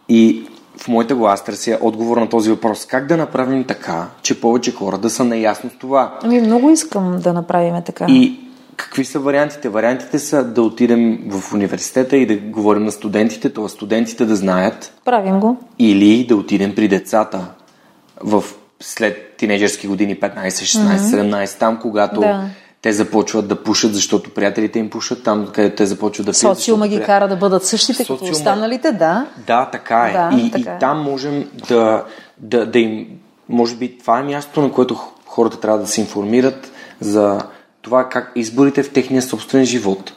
И в моята аз търся отговор на този въпрос. Как да направим така, че повече хора да са наясно с това? Ами много искам да направим така. И какви са вариантите? Вариантите са да отидем в университета и да говорим на студентите, т.е. студентите да знаят. Правим го. Или да отидем при децата в след тинейджерски години 15, 16, mm-hmm. 17, там когато да те започват да пушат, защото приятелите им пушат там, където те започват да пият. Социума ги кара да бъдат същите Социума... като останалите, да. Да, така е. Да, и, така и е. там можем да, да, да им... Може би това е мястото, на което хората трябва да се информират за това как изборите в техния собствен живот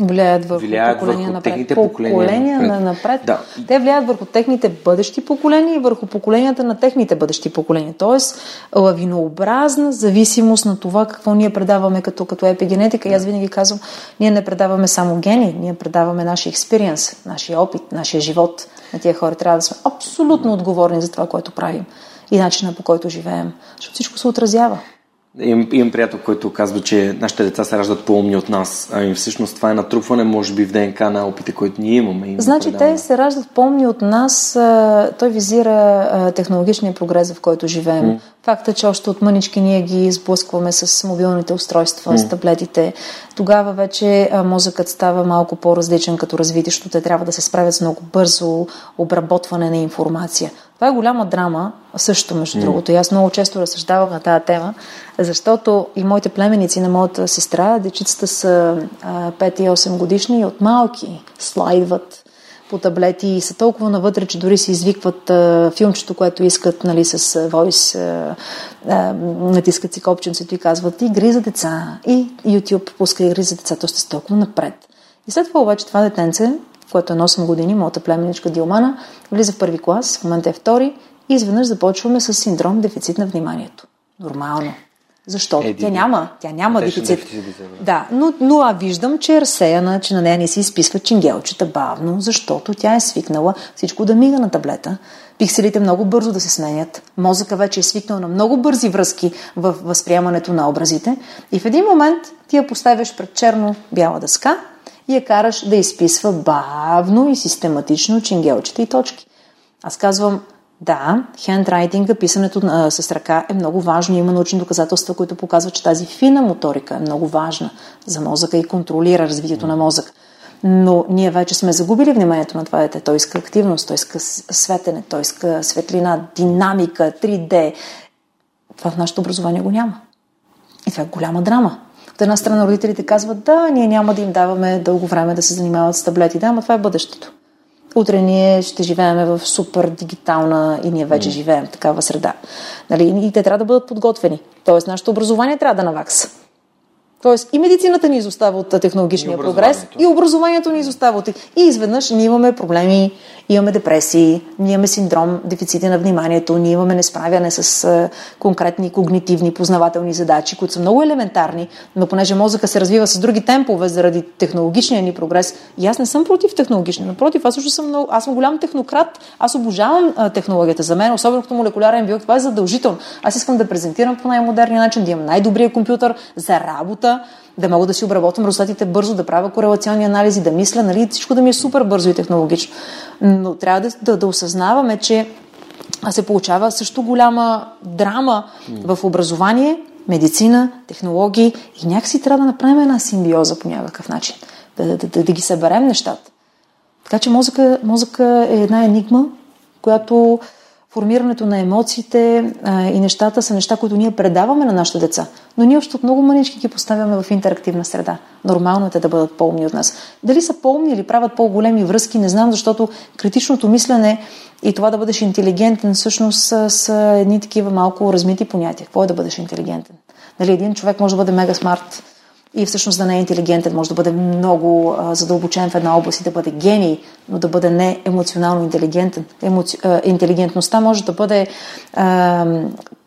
влияят върху влияят поколения върху напред. Техните поколения, поколения напред. напред. Да. Те влияят върху техните бъдещи поколения и върху поколенията на техните бъдещи поколения. Тоест, лавинообразна зависимост на това какво ние предаваме като, като епигенетика. И аз винаги казвам, ние не предаваме само гени, ние предаваме нашия експириенс, нашия опит, нашия живот. На тия хора трябва да сме абсолютно отговорни за това, което правим и начина по който живеем. Защото всичко се отразява. Имам, имам приятел, който казва, че нашите деца се раждат по-умни от нас. Ами всъщност това е натрупване, може би, в ДНК на опите, които ние имаме. И значи те се раждат по-умни от нас. Той визира технологичния прогрес, в който живеем. Mm. Факта, че още от мънички ние ги сблъскваме с мобилните устройства, mm. с таблетите. Тогава вече мозъкът става малко по-различен като развитие, защото те трябва да се справят с много бързо обработване на информация. Това е голяма драма, също между mm. другото. И аз много често разсъждавам на тази тема, защото и моите племеници на моята сестра, дечицата са 5 и 8 годишни и от малки слайдват по таблети и са толкова навътре, че дори си извикват а, филмчето, което искат нали, с а, натискат си копченцето и казват игри за деца. И YouTube пуска игри за деца, то сте толкова напред. И след това обаче това детенце, което е на 8 години, моята племеничка Дилмана, влиза в първи клас, в момента е втори и изведнъж започваме с синдром дефицит на вниманието. Нормално. Защото е, тя няма, тя няма дефицит. дефицит. Да, но, но а виждам, че е разсеяна, че на нея не си изписва чингелчета бавно, защото тя е свикнала всичко да мига на таблета, пикселите много бързо да се сменят, мозъка вече е свикнал на много бързи връзки в възприемането на образите и в един момент ти я поставяш пред черно-бяла дъска и я караш да изписва бавно и систематично чингелчета и точки. Аз казвам, да, хендрайтинга, писането а, с ръка е много важно. Има научни доказателства, които показват, че тази фина моторика е много важна за мозъка и контролира развитието на мозъка. Но ние вече сме загубили вниманието на това дете. Той иска активност, той иска светене, той иска светлина, динамика, 3D. Това в нашето образование го няма. И това е голяма драма. От една страна родителите казват, да, ние няма да им даваме дълго време да се занимават с таблети. Да, но това е бъдещето. Утре ние ще живеем в супер дигитална и ние вече живеем в такава среда. Нали? И те трябва да бъдат подготвени. Тоест, нашето образование трябва да навакса. Тоест и медицината ни изостава от технологичния И прогрес, и образованието ни изостава от... И изведнъж ние имаме проблеми, имаме депресии, ние имаме синдром, дефицити на вниманието, ние имаме несправяне с конкретни когнитивни, познавателни задачи, които са много елементарни, но понеже мозъка се развива с други темпове заради технологичния ни прогрес, и аз не съм против технологичния, напротив, аз също съм много, аз съм голям технократ, аз обожавам а, технологията. За мен, особено като молекулярен биолог, това е задължително. Аз искам да презентирам по най-модерния начин, да имам най-добрия компютър за работа, да мога да си обработвам резултатите бързо, да правя корелационни анализи, да мисля, нали, всичко да ми е супер бързо и технологично. Но трябва да, да, да осъзнаваме, че се получава също голяма драма в образование, медицина, технологии и някакси трябва да направим една симбиоза по някакъв начин. Да, да, да, да ги съберем нещата. Така че мозъка, мозъка е една енигма, която формирането на емоциите а, и нещата са неща, които ние предаваме на нашите деца. Но ние още от много мънички ги поставяме в интерактивна среда. Нормално е те да бъдат по-умни от нас. Дали са по-умни или правят по-големи връзки, не знам, защото критичното мислене и това да бъдеш интелигентен всъщност са, са едни такива малко размити понятия. Какво е да бъдеш интелигентен? Нали, един човек може да бъде мега смарт, и всъщност да не е интелигентен, може да бъде много а, задълбочен в една област и да бъде гений, но да бъде не емоционално интелигентен. Емоци... А, интелигентността може да бъде а,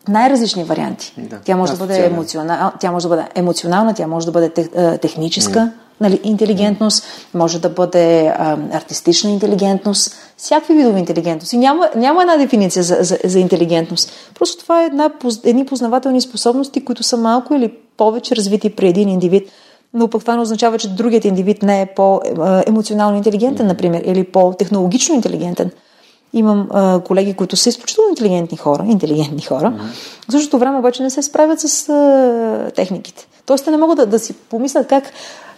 най-различни варианти. Да. Тя, може да бъде емоционал... тя може да бъде емоционална, тя може да бъде тех... техническа. Mm. Нали, интелигентност, може да бъде а, артистична интелигентност, всякакви видове интелигентност. И няма, няма една дефиниция за, за, за интелигентност. Просто това е една, едни познавателни способности, които са малко или повече развити при един индивид. Но пък това не означава, че другият индивид не е по-емоционално интелигентен, например, или по-технологично интелигентен. Имам а, колеги, които са изключително интелигентни хора, интелигентни хора. Mm-hmm. В същото време обаче не се справят с а, техниките. Тоест те не могат да, да си помислят как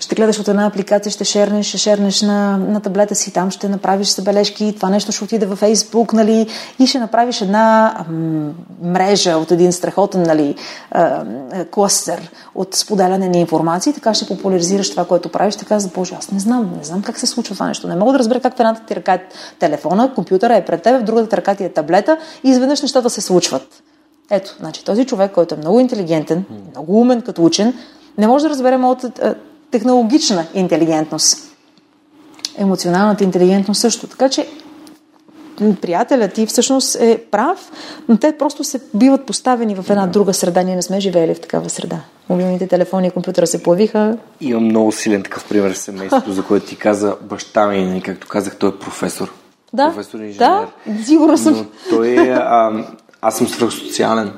ще гледаш от една апликация, ще шернеш, ще шернеш на, на таблета си, там ще направиш забележки, това нещо ще отиде във Фейсбук, нали, и ще направиш една м- мрежа от един страхотен, нали, клъстер от споделяне на информация и така ще популяризираш това, което правиш. Така за Боже, аз не знам, не знам как се случва това нещо. Не мога да разбера как в едната ти ръка е телефона, компютъра е пред теб, в другата ръка ти е таблета и изведнъж нещата се случват. Ето, значи този човек, който е много интелигентен, много умен като учен, не може да разбере моята технологична интелигентност. Емоционалната интелигентност също. Така че приятелят ти всъщност е прав, но те просто се биват поставени в една друга среда. Ние не сме живеели в такава среда. Мобилните телефони и компютъра се появиха. Имам много силен такъв пример в семейството, за което ти каза баща ми, както казах, той е професор. Да, професор инженер. да, сигурно съм. Но той е, а, аз съм свръхсоциален.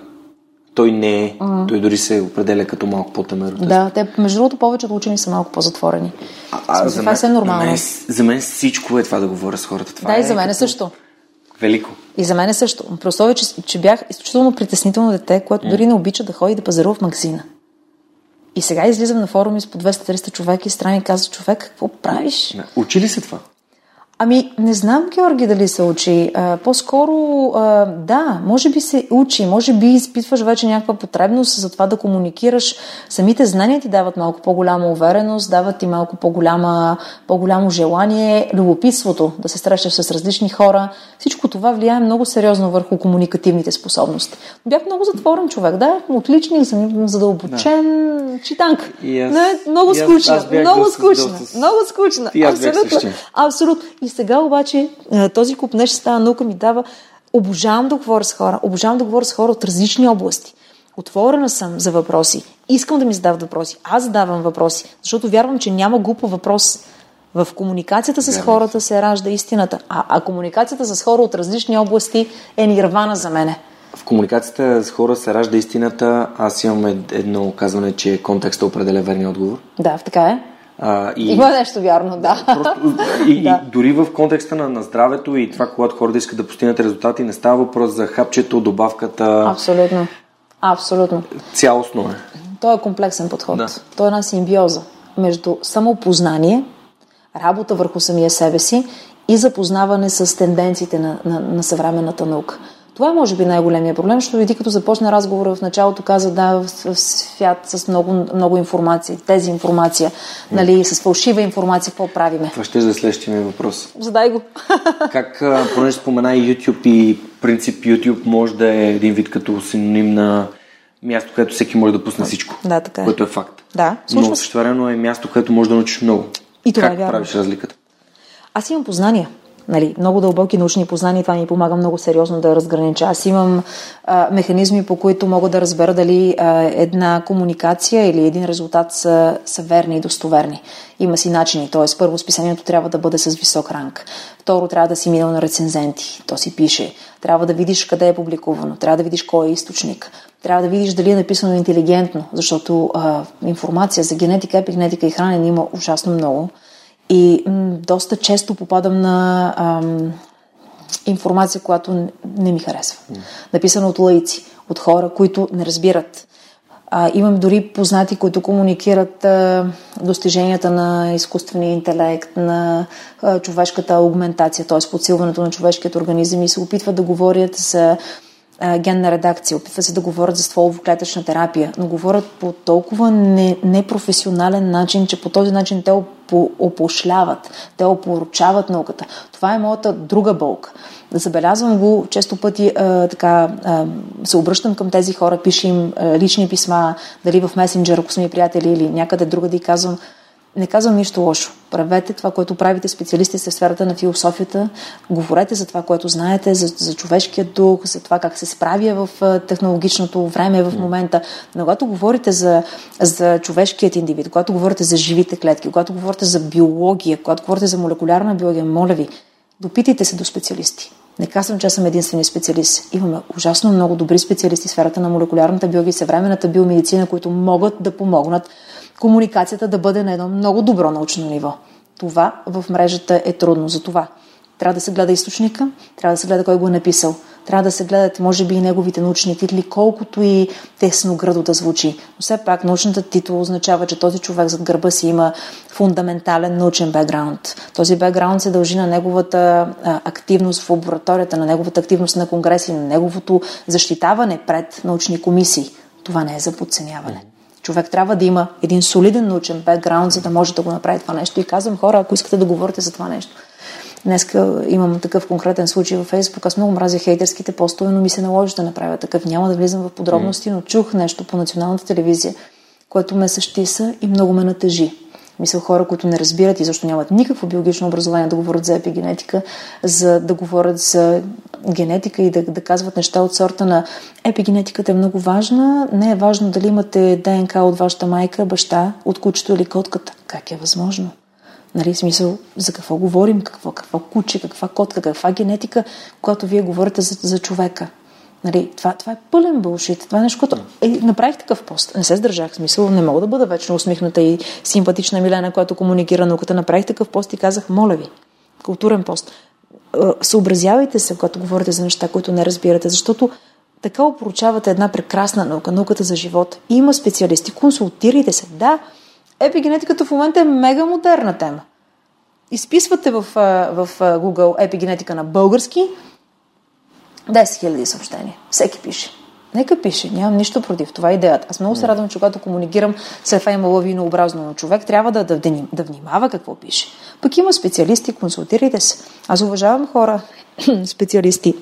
Той не е. Mm. Той дори се определя като малко по-тъмер. Да, те, между другото, повечето учени са малко по-затворени. А, а, за това е нормално. Мен, за мен всичко е това да говоря с хората. Това да, е и за мен е като... също. Велико. И за мен е също. При условие, че, че бях изключително притеснително дете, което mm. дори не обича да ходи да пазарува в магазина. И сега излизам на форуми с по 200-300 човека и страни и казва човек, какво правиш? Учи ли се това? Ами, не знам, Георги, дали се учи. А, по-скоро, а, да, може би се учи, може би изпитваш вече някаква потребност за това да комуникираш. Самите знания ти дават малко по-голяма увереност, дават ти малко по-голяма, по-голямо желание, любопитството да се срещаш с различни хора. Всичко това влияе много сериозно върху комуникативните способности. Бях много затворен човек, да, отличник, задълбочен, да. читанка. Аз, Не, много скучна, аз, аз много скучна, доста... много скучна. Аз абсолютно. Абсолютно. И сега обаче този куп нещо става наука ми дава. Обожавам да говоря с хора. Обожавам да говоря с хора от различни области. Отворена съм за въпроси. Искам да ми задават въпроси. Аз задавам въпроси, защото вярвам, че няма глупо въпрос. В комуникацията с хората се ражда истината. А, а комуникацията с хора от различни области е нирвана за мене. В комуникацията с хора се ражда истината. Аз имам едно казване, че контекста определя верния отговор. Да, така е. А, и, Има нещо вярно, да. Просто, и, да. и дори в контекста на, на здравето и това, когато хората искат да постигнат резултати, не става въпрос за хапчето, добавката. Абсолютно. Абсолютно. Цялостно е. То е комплексен подход. Да. То е една симбиоза между самопознание, работа върху самия себе си и запознаване с тенденциите на, на, на съвременната наука. Това е, може би, най-големия проблем, защото ти като започна разговора в началото, каза да, в, в свят с много, много информация, тези информация, нали, с фалшива информация, какво правиме? Това ще е за следващия ми въпрос. Задай го. как, понеже спомена и YouTube и принцип YouTube може да е един вид като синоним на място, където всеки може да пусне всичко. Да, така е. Което е факт. Да, Но същевременно е място, където може да научиш много. И това как е вярно. правиш разликата? Аз имам познания. Нали, много дълбоки научни познания, това ми помага много сериозно да разгранича. Аз имам а, механизми, по които мога да разбера дали а, една комуникация или един резултат са, са верни и достоверни. Има си начини, т.е. първо списанието трябва да бъде с висок ранг. Второ, трябва да си минал на рецензенти, то си пише. Трябва да видиш къде е публикувано, трябва да видиш кой е източник. Трябва да видиш дали е написано интелигентно, защото а, информация за генетика, епигенетика и хранене има ужасно много. И м- доста често попадам на ам, информация, която не ми харесва. Написана от лаици, от хора, които не разбират. А, имам дори познати, които комуникират а, достиженията на изкуствения интелект, на а, човешката аугментация, т.е. подсилването на човешкият организъм и се опитват да говорят за а, генна редакция, опитват се да говорят за стволово-клетъчна терапия, но говорят по толкова не, непрофесионален начин, че по този начин те опошляват, те опоручават науката. Това е моята друга болка. Забелязвам го често пъти, а, така, а, се обръщам към тези хора, пиша им а, лични писма, дали в месенджер, ако са ми приятели или някъде друга да и казвам, не казвам нищо лошо. Правете това, което правите специалисти в сферата на философията. Говорете за това, което знаете, за, за човешкия дух, за това как се справя в технологичното време в момента. Но когато говорите за, за човешкият индивид, когато говорите за живите клетки, когато говорите за биология, когато говорите за молекулярна биология, моля ви, допитайте се до специалисти. Не казвам, че съм единствения специалист. Имаме ужасно много добри специалисти в сферата на молекулярната биология и съвременната биомедицина, които могат да помогнат комуникацията да бъде на едно много добро научно ниво. Това в мрежата е трудно. За това трябва да се гледа източника, трябва да се гледа кой го е написал, трябва да се гледат, може би, и неговите научни титли, колкото и тесно градо да звучи. Но все пак научната титул означава, че този човек зад гърба си има фундаментален научен бекграунд. Този бекграунд се дължи на неговата а, активност в лабораторията, на неговата активност на конгреси, на неговото защитаване пред научни комисии. Това не е за подценяване. Човек трябва да има един солиден научен бекграунд, за да може да го направи това нещо. И казвам хора, ако искате да говорите за това нещо. Днеска имам такъв конкретен случай във Фейсбук. Аз много мразя хейтерските постове, но ми се наложи да направя такъв. Няма да влизам в подробности, но чух нещо по националната телевизия, което ме същиса и много ме натъжи. Мисля, хора, които не разбират и защо нямат никакво биологично образование да говорят за епигенетика, за да говорят за генетика и да, да казват неща от сорта на епигенетиката е много важна, не е важно дали имате ДНК от вашата майка, баща, от кучето или котката. Как е възможно? Нали, смисъл, за какво говорим, какво, какво куче, каква котка, каква генетика, когато вие говорите за, за човека. Нали, това, това е пълен бълшит. Това е нещо, което... Е, направих такъв пост. Не се сдържах. Смисъл, не мога да бъда вечно усмихната и симпатична Милена, която комуникира науката. Направих такъв пост и казах, моля ви, културен пост. Е, съобразявайте се, когато говорите за неща, които не разбирате, защото така опрочавате една прекрасна наука, науката за живот. Има специалисти, консултирайте се. Да, епигенетиката в момента е мега модерна тема. Изписвате в, в Google епигенетика на български, 10 000 съобщения. Всеки пише. Нека пише, нямам нищо против. Това е идеята. Аз много се радвам, че когато комуникирам с това има лавинообразно, но човек трябва да, да, да внимава какво пише. Пък има специалисти, консултирайте се. Аз уважавам хора, специалисти,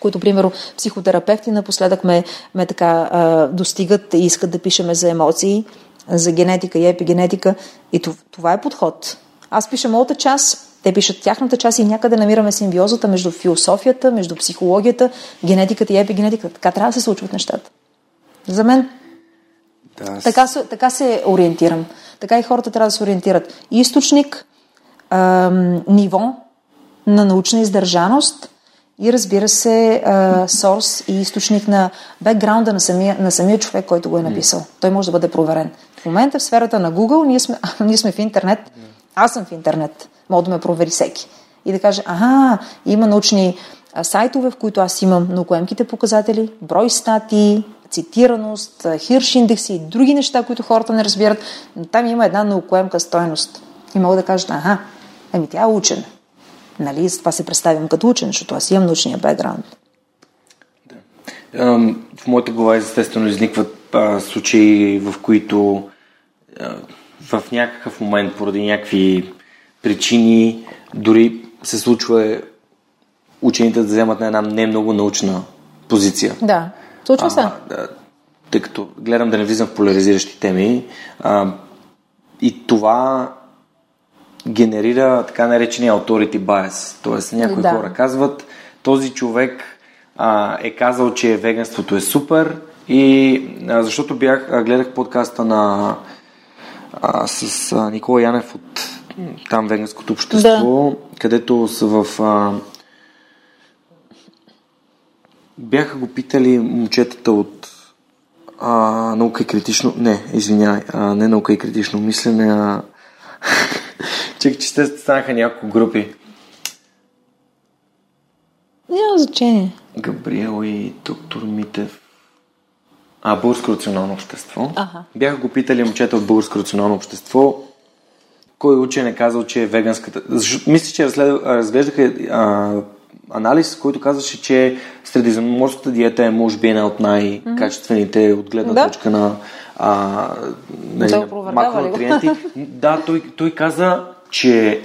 които, примерно, психотерапевти напоследък ме, ме така а, достигат и искат да пишеме за емоции, за генетика и епигенетика. И това е подход. Аз пиша моята част, те пишат тяхната част и някъде намираме симбиозата между философията, между психологията, генетиката и епигенетиката. Така трябва да се случват нещата. За мен да, така, така се ориентирам. Така и хората трябва да се ориентират. Източник, ам, ниво на научна издържаност и разбира се, сорс и източник на бекграунда на самия, на самия човек, който го е написал. Той може да бъде проверен. В момента в сферата на Google ние сме, ние сме в интернет. Аз съм в интернет. Мога да ме провери всеки. И да каже, ага, има научни сайтове, в които аз имам наукоемките показатели, брой статии, цитираност, хирш индекси и други неща, които хората не разбират, но там има една наукоемка стойност. И мога да кажа, ага, ами тя е учен. Нали, с това се представям като учен, защото аз имам научния бекграунд. Да. В моята глава естествено изникват а, случаи, в които а, в някакъв момент, поради някакви причини, дори се случва учените да вземат на една не много научна позиция. Да, случва се. Да, тъй като гледам да не влизам в поляризиращи теми, а, и това генерира така наречения authority bias. Тоест някои Да. хора казват, този човек а, е казал, че веганството е супер и а, защото бях, а, гледах подкаста на а, с а, Никола Янев от там веганското общество, където са в а, бяха го питали момчетата от а, наука и критично... Не, извинявай, а, не наука и критично мислене, а... Чакай, че те станаха няколко групи. Няма значение. Габриел и доктор Митев. А, Българско рационално общество. Аха. Бяха го питали момчета от Българско рационално общество, кой учен е казал, че е веганската... Защо, мисля, че разглед... разглеждаха а, анализ, който казваше, че средиземноморската диета е може би една от най-качествените от гледна Да. точка на, а, нали, Той на опровергава ли го? макронутриенти. да, той, той каза, че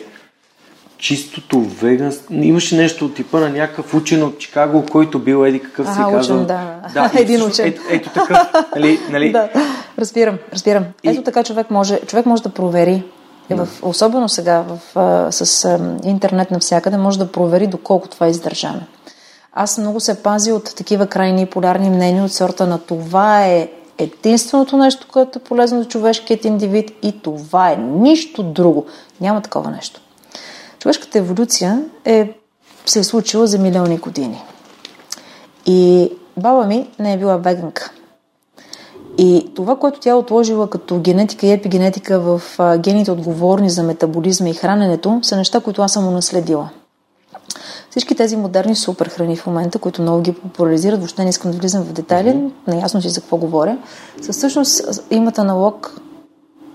чистото веганство... Имаше нещо от типа на някакъв учен от Чикаго, който бил еди какъв си Ага, казал. учен, да. и Един учен. Ето, ето такъв, нали, нали, Да, разбирам, разбирам. И- Ето така човек може, човек може да провери, и в, особено сега в, а, с интернет навсякъде, може да провери доколко това е издържано. Аз много се пазя от такива крайни полярни мнения от сорта на това е единственото нещо, което е полезно за човешкият индивид и това е нищо друго. Няма такова нещо. Човешката еволюция е, се е случила за милиони години. И баба ми не е била веганка. И това, което тя е отложила като генетика и епигенетика в гените отговорни за метаболизма и храненето, са неща, които аз съм унаследила. Всички тези модерни супер храни в момента, които много ги популяризират, въобще не искам да влизам в детайли, наясно си за какво говоря, са всъщност имат аналог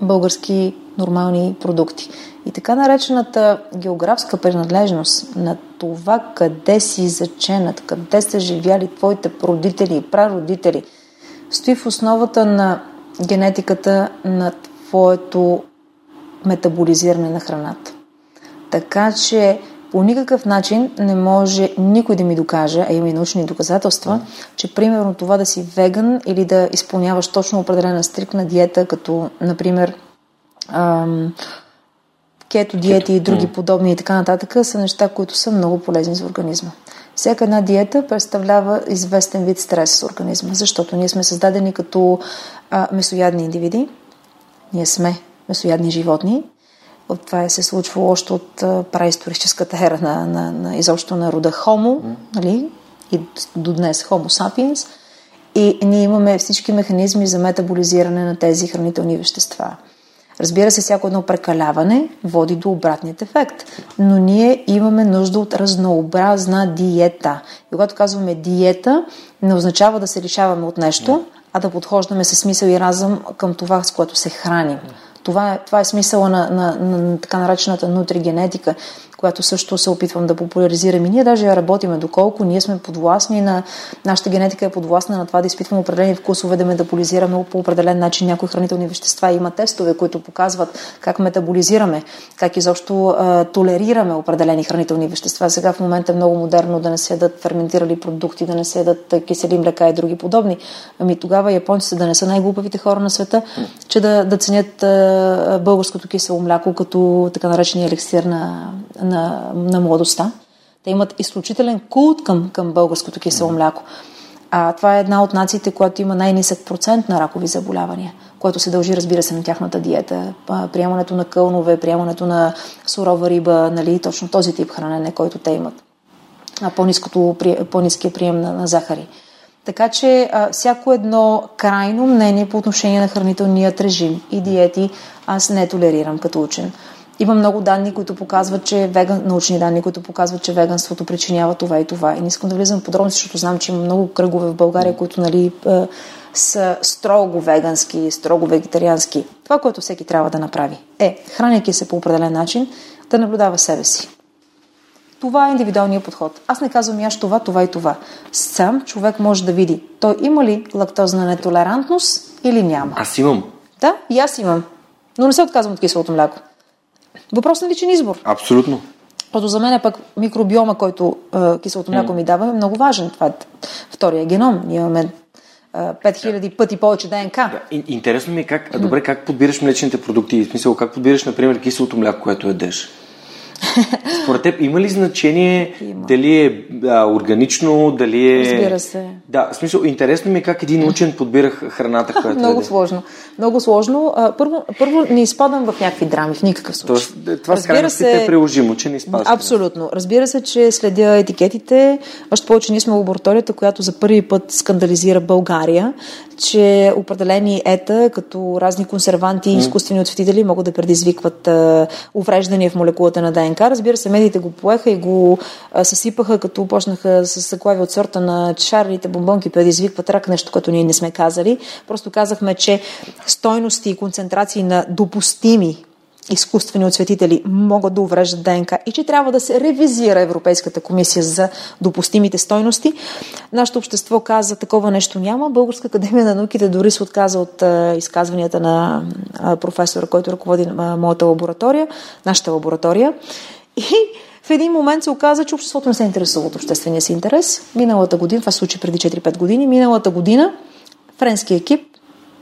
български нормални продукти. И така наречената географска принадлежност на това къде си заченат, къде са живяли твоите родители и прародители, стои в основата на генетиката на твоето метаболизиране на храната. Така че по никакъв начин не може никой да ми докаже, а има и научни доказателства, че примерно това да си веган или да изпълняваш точно определена стрикна диета, като например ам, кето диети и други подобни и така нататък, са неща, които са много полезни за организма. Всяка една диета представлява известен вид стрес с организма, защото ние сме създадени като а, месоядни индивиди. Ние сме месоядни животни. От това се случва още от праисторическата ера на, на, на изобщо на рода Homo, нали? и до днес Homo sapiens. И ние имаме всички механизми за метаболизиране на тези хранителни вещества. Разбира се, всяко едно прекаляване води до обратният ефект. Но ние имаме нужда от разнообразна диета. И когато казваме диета, не означава да се лишаваме от нещо, а да подхождаме със смисъл и разум към това, с което се храним. Това е, това е смисъла на, на, на, на така наречената нутригенетика, която също се опитвам да популяризирам. И ние даже я работиме, доколко ние сме подвластни на... Нашата генетика е подвластна на това да изпитваме определени вкусове, да метаболизираме по определен начин някои хранителни вещества. Има тестове, които показват как метаболизираме, как изобщо а, толерираме определени хранителни вещества. Сега в момента е много модерно да не се ядат ферментирали продукти, да не се ядат кисели млека и други подобни. Ами тогава японците да не са най-глупавите хора на света, че да, да ценят а, българското кисело мляко като така наречения еликсир на, на, на младостта. Те имат изключителен култ към, към българското кисело мляко. А това е една от нациите, която има най-нисък процент на ракови заболявания, което се дължи, разбира се, на тяхната диета. Приемането на кълнове, приемането на сурова риба, нали, точно този тип хранене, който те имат. А по-ниския прием на, на захари. Така че а, всяко едно крайно мнение по отношение на хранителният режим и диети аз не толерирам като учен. Има много данни, които показват, че веган, научни данни, които показват, че веганството причинява това и това. И не искам да влизам в подробности, защото знам, че има много кръгове в България, които нали, са строго вегански, строго вегетариански. Това, което всеки трябва да направи е, храняйки се по определен начин, да наблюдава себе си. Това е индивидуалният подход. Аз не казвам аз това, това и това. Сам човек може да види той има ли лактозна нетолерантност или няма. Аз имам. Да, и аз имам. Но не се отказвам от киселото мляко. Въпрос на личен избор. Абсолютно. Защото за мен е пък микробиома, който е, киселото мляко ми дава, е много важен. Това е втория геном. Ние имаме 5000 пъти повече ДНК. Да, интересно ми е как, добре, как подбираш млечните продукти, в смисъл как подбираш, например, киселото мляко, което ядеш? Според теб има ли значение има. дали е а, органично, дали е... Разбира се. Да, в смисъл, интересно ми е как един учен подбира храната, която Много е. сложно. Много сложно. А, първо, първо не изпадам в някакви драми, в никакъв случай. Тоест, това Разбира се, е приложимо, че не изпадаш. Абсолютно. Разбира се, че следя етикетите. Още повече ние сме лабораторията, която за първи път скандализира България, че определени ета, като разни консерванти и изкуствени отцветители, могат да предизвикват а, увреждания в молекулата на ДНК. Разбира се, медиите го поеха и го а, съсипаха, като почнаха с заглави от сорта на шарлите бомбонки предизвикват рак, нещо, което ние не сме казали. Просто казахме, че стойности и концентрации на допустими изкуствени отсветители могат да увреждат ДНК и че трябва да се ревизира Европейската комисия за допустимите стойности. Нашето общество каза, такова нещо няма. Българска академия на науките дори се отказа от изказванията на професора, който ръководи моята лаборатория, нашата лаборатория. И в един момент се оказа, че обществото не се интересува от обществения си интерес. Миналата година, това се случи преди 4-5 години, миналата година френски екип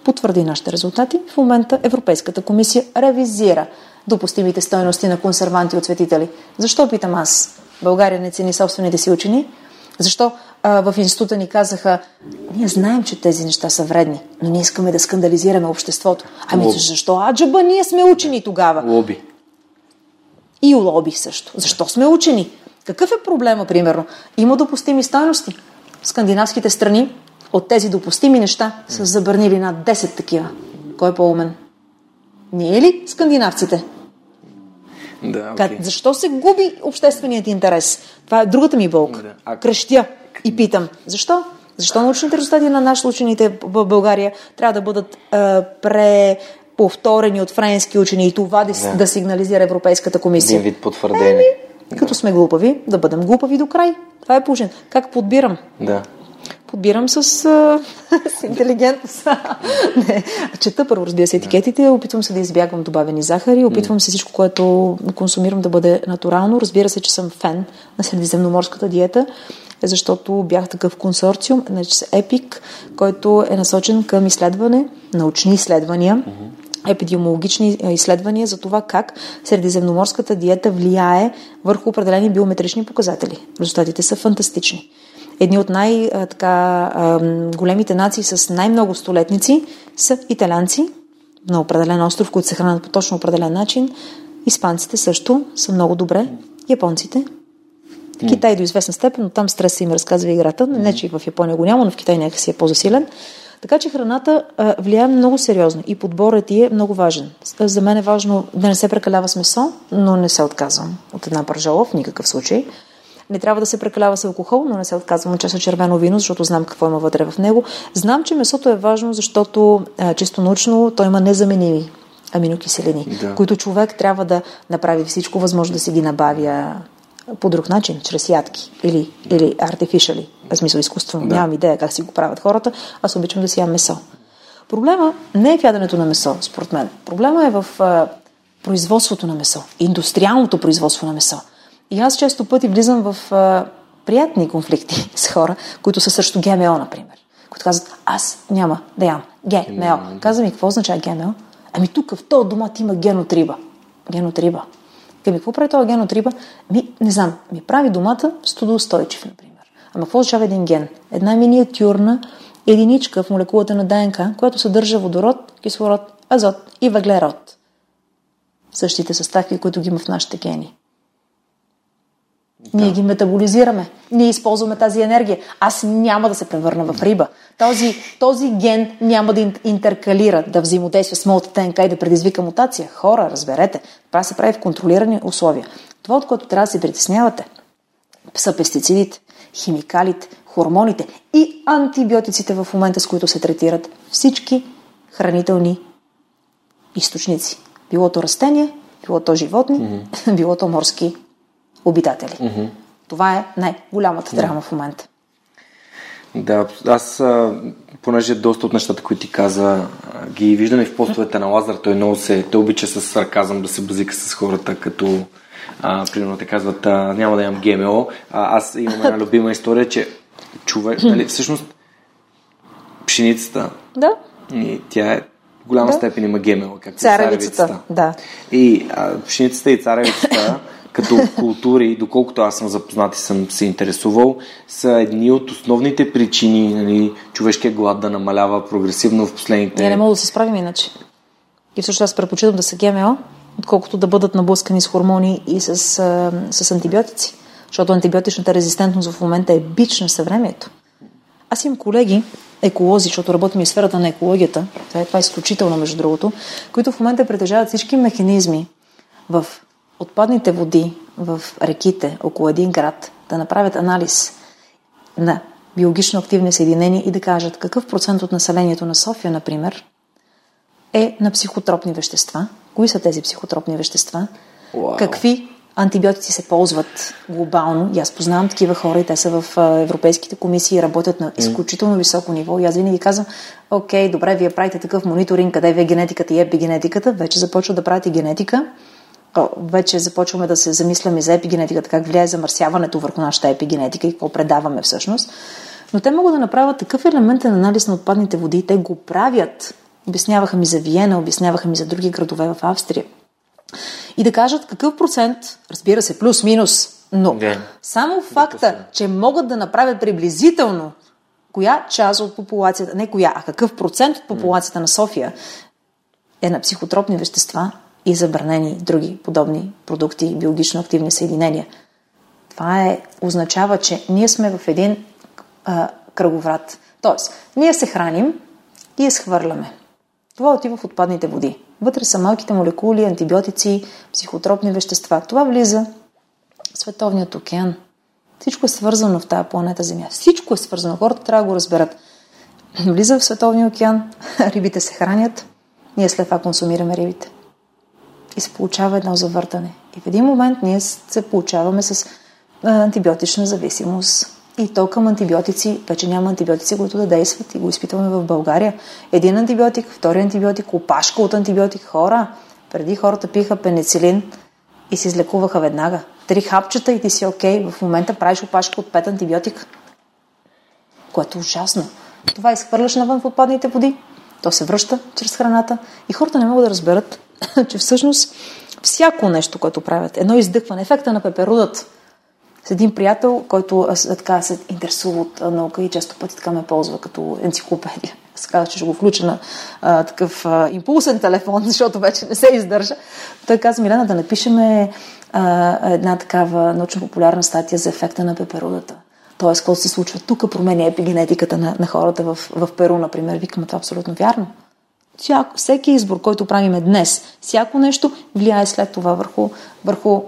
потвърди нашите резултати. В момента Европейската комисия ревизира допустимите стоености на консерванти от светители. Защо, питам аз, България не цени собствените си учени? Защо а, в института ни казаха, ние знаем, че тези неща са вредни, но ние искаме да скандализираме обществото. Ами Лоби. защо аджаба ние сме учени тогава? Лоби. И лоби също. Защо сме учени? Какъв е проблема, примерно? Има допустими стойности. Скандинавските страни от тези допустими неща са забранили над 10 такива. Кой е по-умен? Ние ли скандинавците? Да, okay. Защо се губи общественият интерес? Това е другата ми болка. Да. А... Кръщя и питам. Защо? Защо научните резултати на нашите учените в България трябва да бъдат а, пре повторени от френски учени и това да, да. да сигнализира Европейската комисия? Един вид потвърдение. Еми, като сме глупави, да бъдем глупави до край. Това е положение. Как подбирам? Да подбирам с, с интелигентност. не, чета първо, разбира се, етикетите, опитвам се да избягвам добавени захари, опитвам се всичко, което консумирам да бъде натурално. Разбира се, че съм фен на средиземноморската диета, защото бях такъв консорциум, значи се ЕПИК, който е насочен към изследване, научни изследвания, епидемиологични изследвания за това как средиземноморската диета влияе върху определени биометрични показатели. Резултатите са фантастични едни от най-големите нации с най-много столетници са италянци на определен остров, които се хранят по точно определен начин. Испанците също са много добре. Японците. Китай до известна степен, но там стрес им разказва играта. Не, че и в Япония го няма, но в Китай някакси е по-засилен. Така че храната а, влияе много сериозно и подборът ти е много важен. За мен е важно да не се прекалява с месо, но не се отказвам от една пържола в никакъв случай. Не трябва да се прекалява с алкохол, но не се отказвам от чаша червено вино, защото знам какво има вътре в него. Знам, че месото е важно, защото а, чисто научно то има незаменими аминокиселини, да. които човек трябва да направи всичко възможно да си ги набавя по друг начин, чрез ядки или, или artificially, в смисъл изкуствено. Да. Нямам идея как си го правят хората, аз обичам да си ям месо. Проблема не е в яденето на месо, според мен. Проблема е в а, производството на месо, индустриалното производство на месо. И аз често пъти влизам в а, приятни конфликти с хора, които са също ГМО, например. Които казват, аз няма да ям ГМО. Казвам ми, какво означава ГМО? Ами тук в този домат има генотриба. Генотриба. Ами какво прави този генотриба? Ми, не знам, ми прави домата студоустойчив, например. Ама какво означава един ген? Една миниатюрна единичка в молекулата на ДНК, която съдържа водород, кислород, азот и въглерод. Същите съставки, които ги има в нашите гени. Ние ги метаболизираме. Ние използваме тази енергия. Аз няма да се превърна в риба. Този, този ген няма да интеркалира, да взаимодейства с моята ДНК и да предизвика мутация. Хора, разберете, това се прави в контролирани условия. Това, от което трябва да се притеснявате, са пестицидите, химикалите, хормоните и антибиотиците в момента, с които се третират всички хранителни източници. Било то растения, било то животни, mm-hmm. било то морски обитатели. Mm-hmm. Това е най-голямата драма mm-hmm. в момента. Да, аз, понеже доста от нещата, които ти каза, ги виждаме в постовете на Лазар, той много се, той обича с сарказъм да се базика с хората, като а, примерно те казват, а, няма да имам ГМО. А, аз имам една любима история, че човек, нали, всъщност пшеницата. Да. И тя е в голяма Да. степен има ГМО, както Царевицата. царевицата. Да. И а, пшеницата и царевицата, като култури, доколкото аз съм запознат и съм се интересувал, са едни от основните причини нали, човешкия глад да намалява прогресивно в последните... Ние не можем да се справим иначе. И всъщност аз предпочитам да са ГМО, отколкото да бъдат наблъскани с хормони и с, с антибиотици. Защото антибиотичната резистентност в момента е бич на съвремието. Аз имам колеги, еколози, защото работим и в сферата на екологията, това е, това е изключително между другото, които в момента притежават всички механизми в отпадните води, в реките, около един град, да направят анализ на биологично активни съединения и да кажат какъв процент от населението на София, например, е на психотропни вещества. Кои са тези психотропни вещества? Уау. Какви антибиотици се ползват глобално? И аз познавам такива хора и те са в европейските комисии и работят на изключително високо ниво. И аз винаги казвам, окей, добре, вие правите такъв мониторинг, къде ви е генетиката и епигенетиката, вече започват да правите генетика. Вече започваме да се замисляме за епигенетиката, как влияе замърсяването върху нашата епигенетика и какво предаваме всъщност. Но те могат да направят такъв елементен анализ на отпадните води. Те го правят. Обясняваха ми за Виена, обясняваха ми за други градове в Австрия. И да кажат какъв процент, разбира се, плюс-минус, но Да. само факта, че могат да направят приблизително коя част от популацията, не коя, а какъв процент от популацията на София е на психотропни вещества и забранени други подобни продукти, биологично активни съединения. Това е, означава, че ние сме в един а, кръговрат. Тоест, ние се храним и я схвърляме. Това отива в отпадните води. Вътре са малките молекули, антибиотици, психотропни вещества. Това влиза в световният океан. Всичко е свързано в тази планета Земя. Всичко е свързано. Хората трябва да го разберат. Влиза в световния океан, рибите се хранят, ние след това консумираме рибите. И се получава едно завъртане. И в един момент ние се получаваме с антибиотична зависимост. И то към антибиотици, вече няма антибиотици, които да действат и го изпитваме в България. Един антибиотик, втори антибиотик, опашка от антибиотик. Хора, преди хората пиха пеницилин и се излекуваха веднага. Три хапчета и ти си окей. В момента правиш опашка от пет антибиотика което е ужасно. Това изхвърляш навън в отпадните води, то се връща чрез храната и хората не могат да разберат, че всъщност всяко нещо, което правят, едно издъхване, ефекта на пеперудът. С един приятел, който а, с- така се интересува от наука и често пъти така ме ползва като енциклопедия. Аз казах, че ще го включа на а, такъв а, импулсен телефон, защото вече не се издържа. Той каза, Милена, да напишеме а, една такава научно-популярна статия за ефекта на пеперудата. Тоест, какво се случва тук, променя епигенетиката на, на хората в, в Перу, например. Викаме, това е абсолютно вярно. Всяко, всеки избор, който правиме днес, всяко нещо влияе след това върху, върху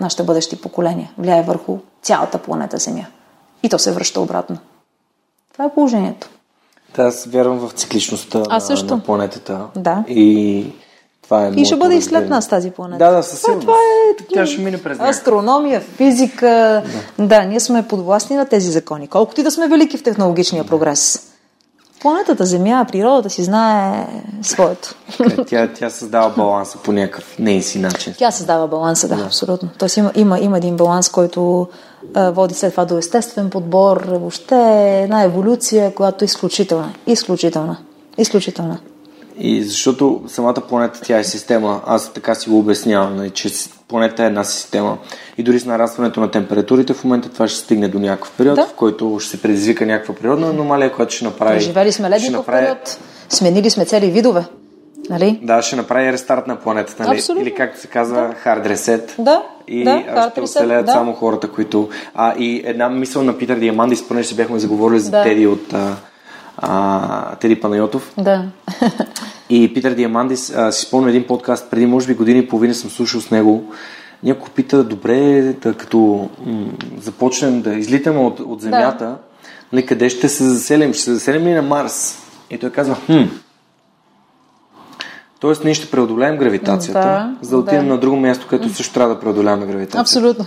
нашите бъдещи поколения, влияе върху цялата планета Земя. И то се връща обратно. Това е положението. Та, аз вярвам в цикличността на, Аз също. на планетата. Да. И това е И ще бъде и след нас тази планета. Да, да, със Това- сигурност. Това е Тя ще мине през астрономия, физика. Да. да, ние сме подвластни на тези закони. Колкото и да сме велики в технологичния прогрес. Планетата Земя, природата си знае своето. Е, Тя, тя създава баланса по някакъв нейн си начин. Тя създава баланса, да, абсолютно. Тоест има, има, има един баланс, който а, води след това до естествен подбор, въобще една еволюция, която е изключителна. Изключителна. Изключителна. И защото самата планета тя е система, аз така си го обяснявам, нали, че планета е една система. И дори с нарастването на температурите в момента това ще стигне до някакъв период, Да. в който ще се предизвика някаква природна аномалия, която ще направи... Живели сме ледников направи, период, сменили сме цели видове. Нали? Да, ще направи рестарт на планетата, нали? Абсолютно. Или както се казва, hard reset. Да, И да, ще оцелеят да. само хората, които... А, и една мисъл на Питър Диамандис, понеже си бяхме заговорили за Да. Теди от... А, а, Теди Панайотов. Да. И Питър Диамандис, а, си спомня един подкаст, преди може би години и половина съм слушал с него. Някой пита, добре, да, като м- започнем да излитаме от, от Земята, нали, къде ще се заселим? Ще се заселим ли на Марс? И той казва, хм, Тоест, ние ще преодолеем гравитацията, Да, за да отидем да. на друго място, където също трябва да преодоляваме гравитацията. Абсолютно.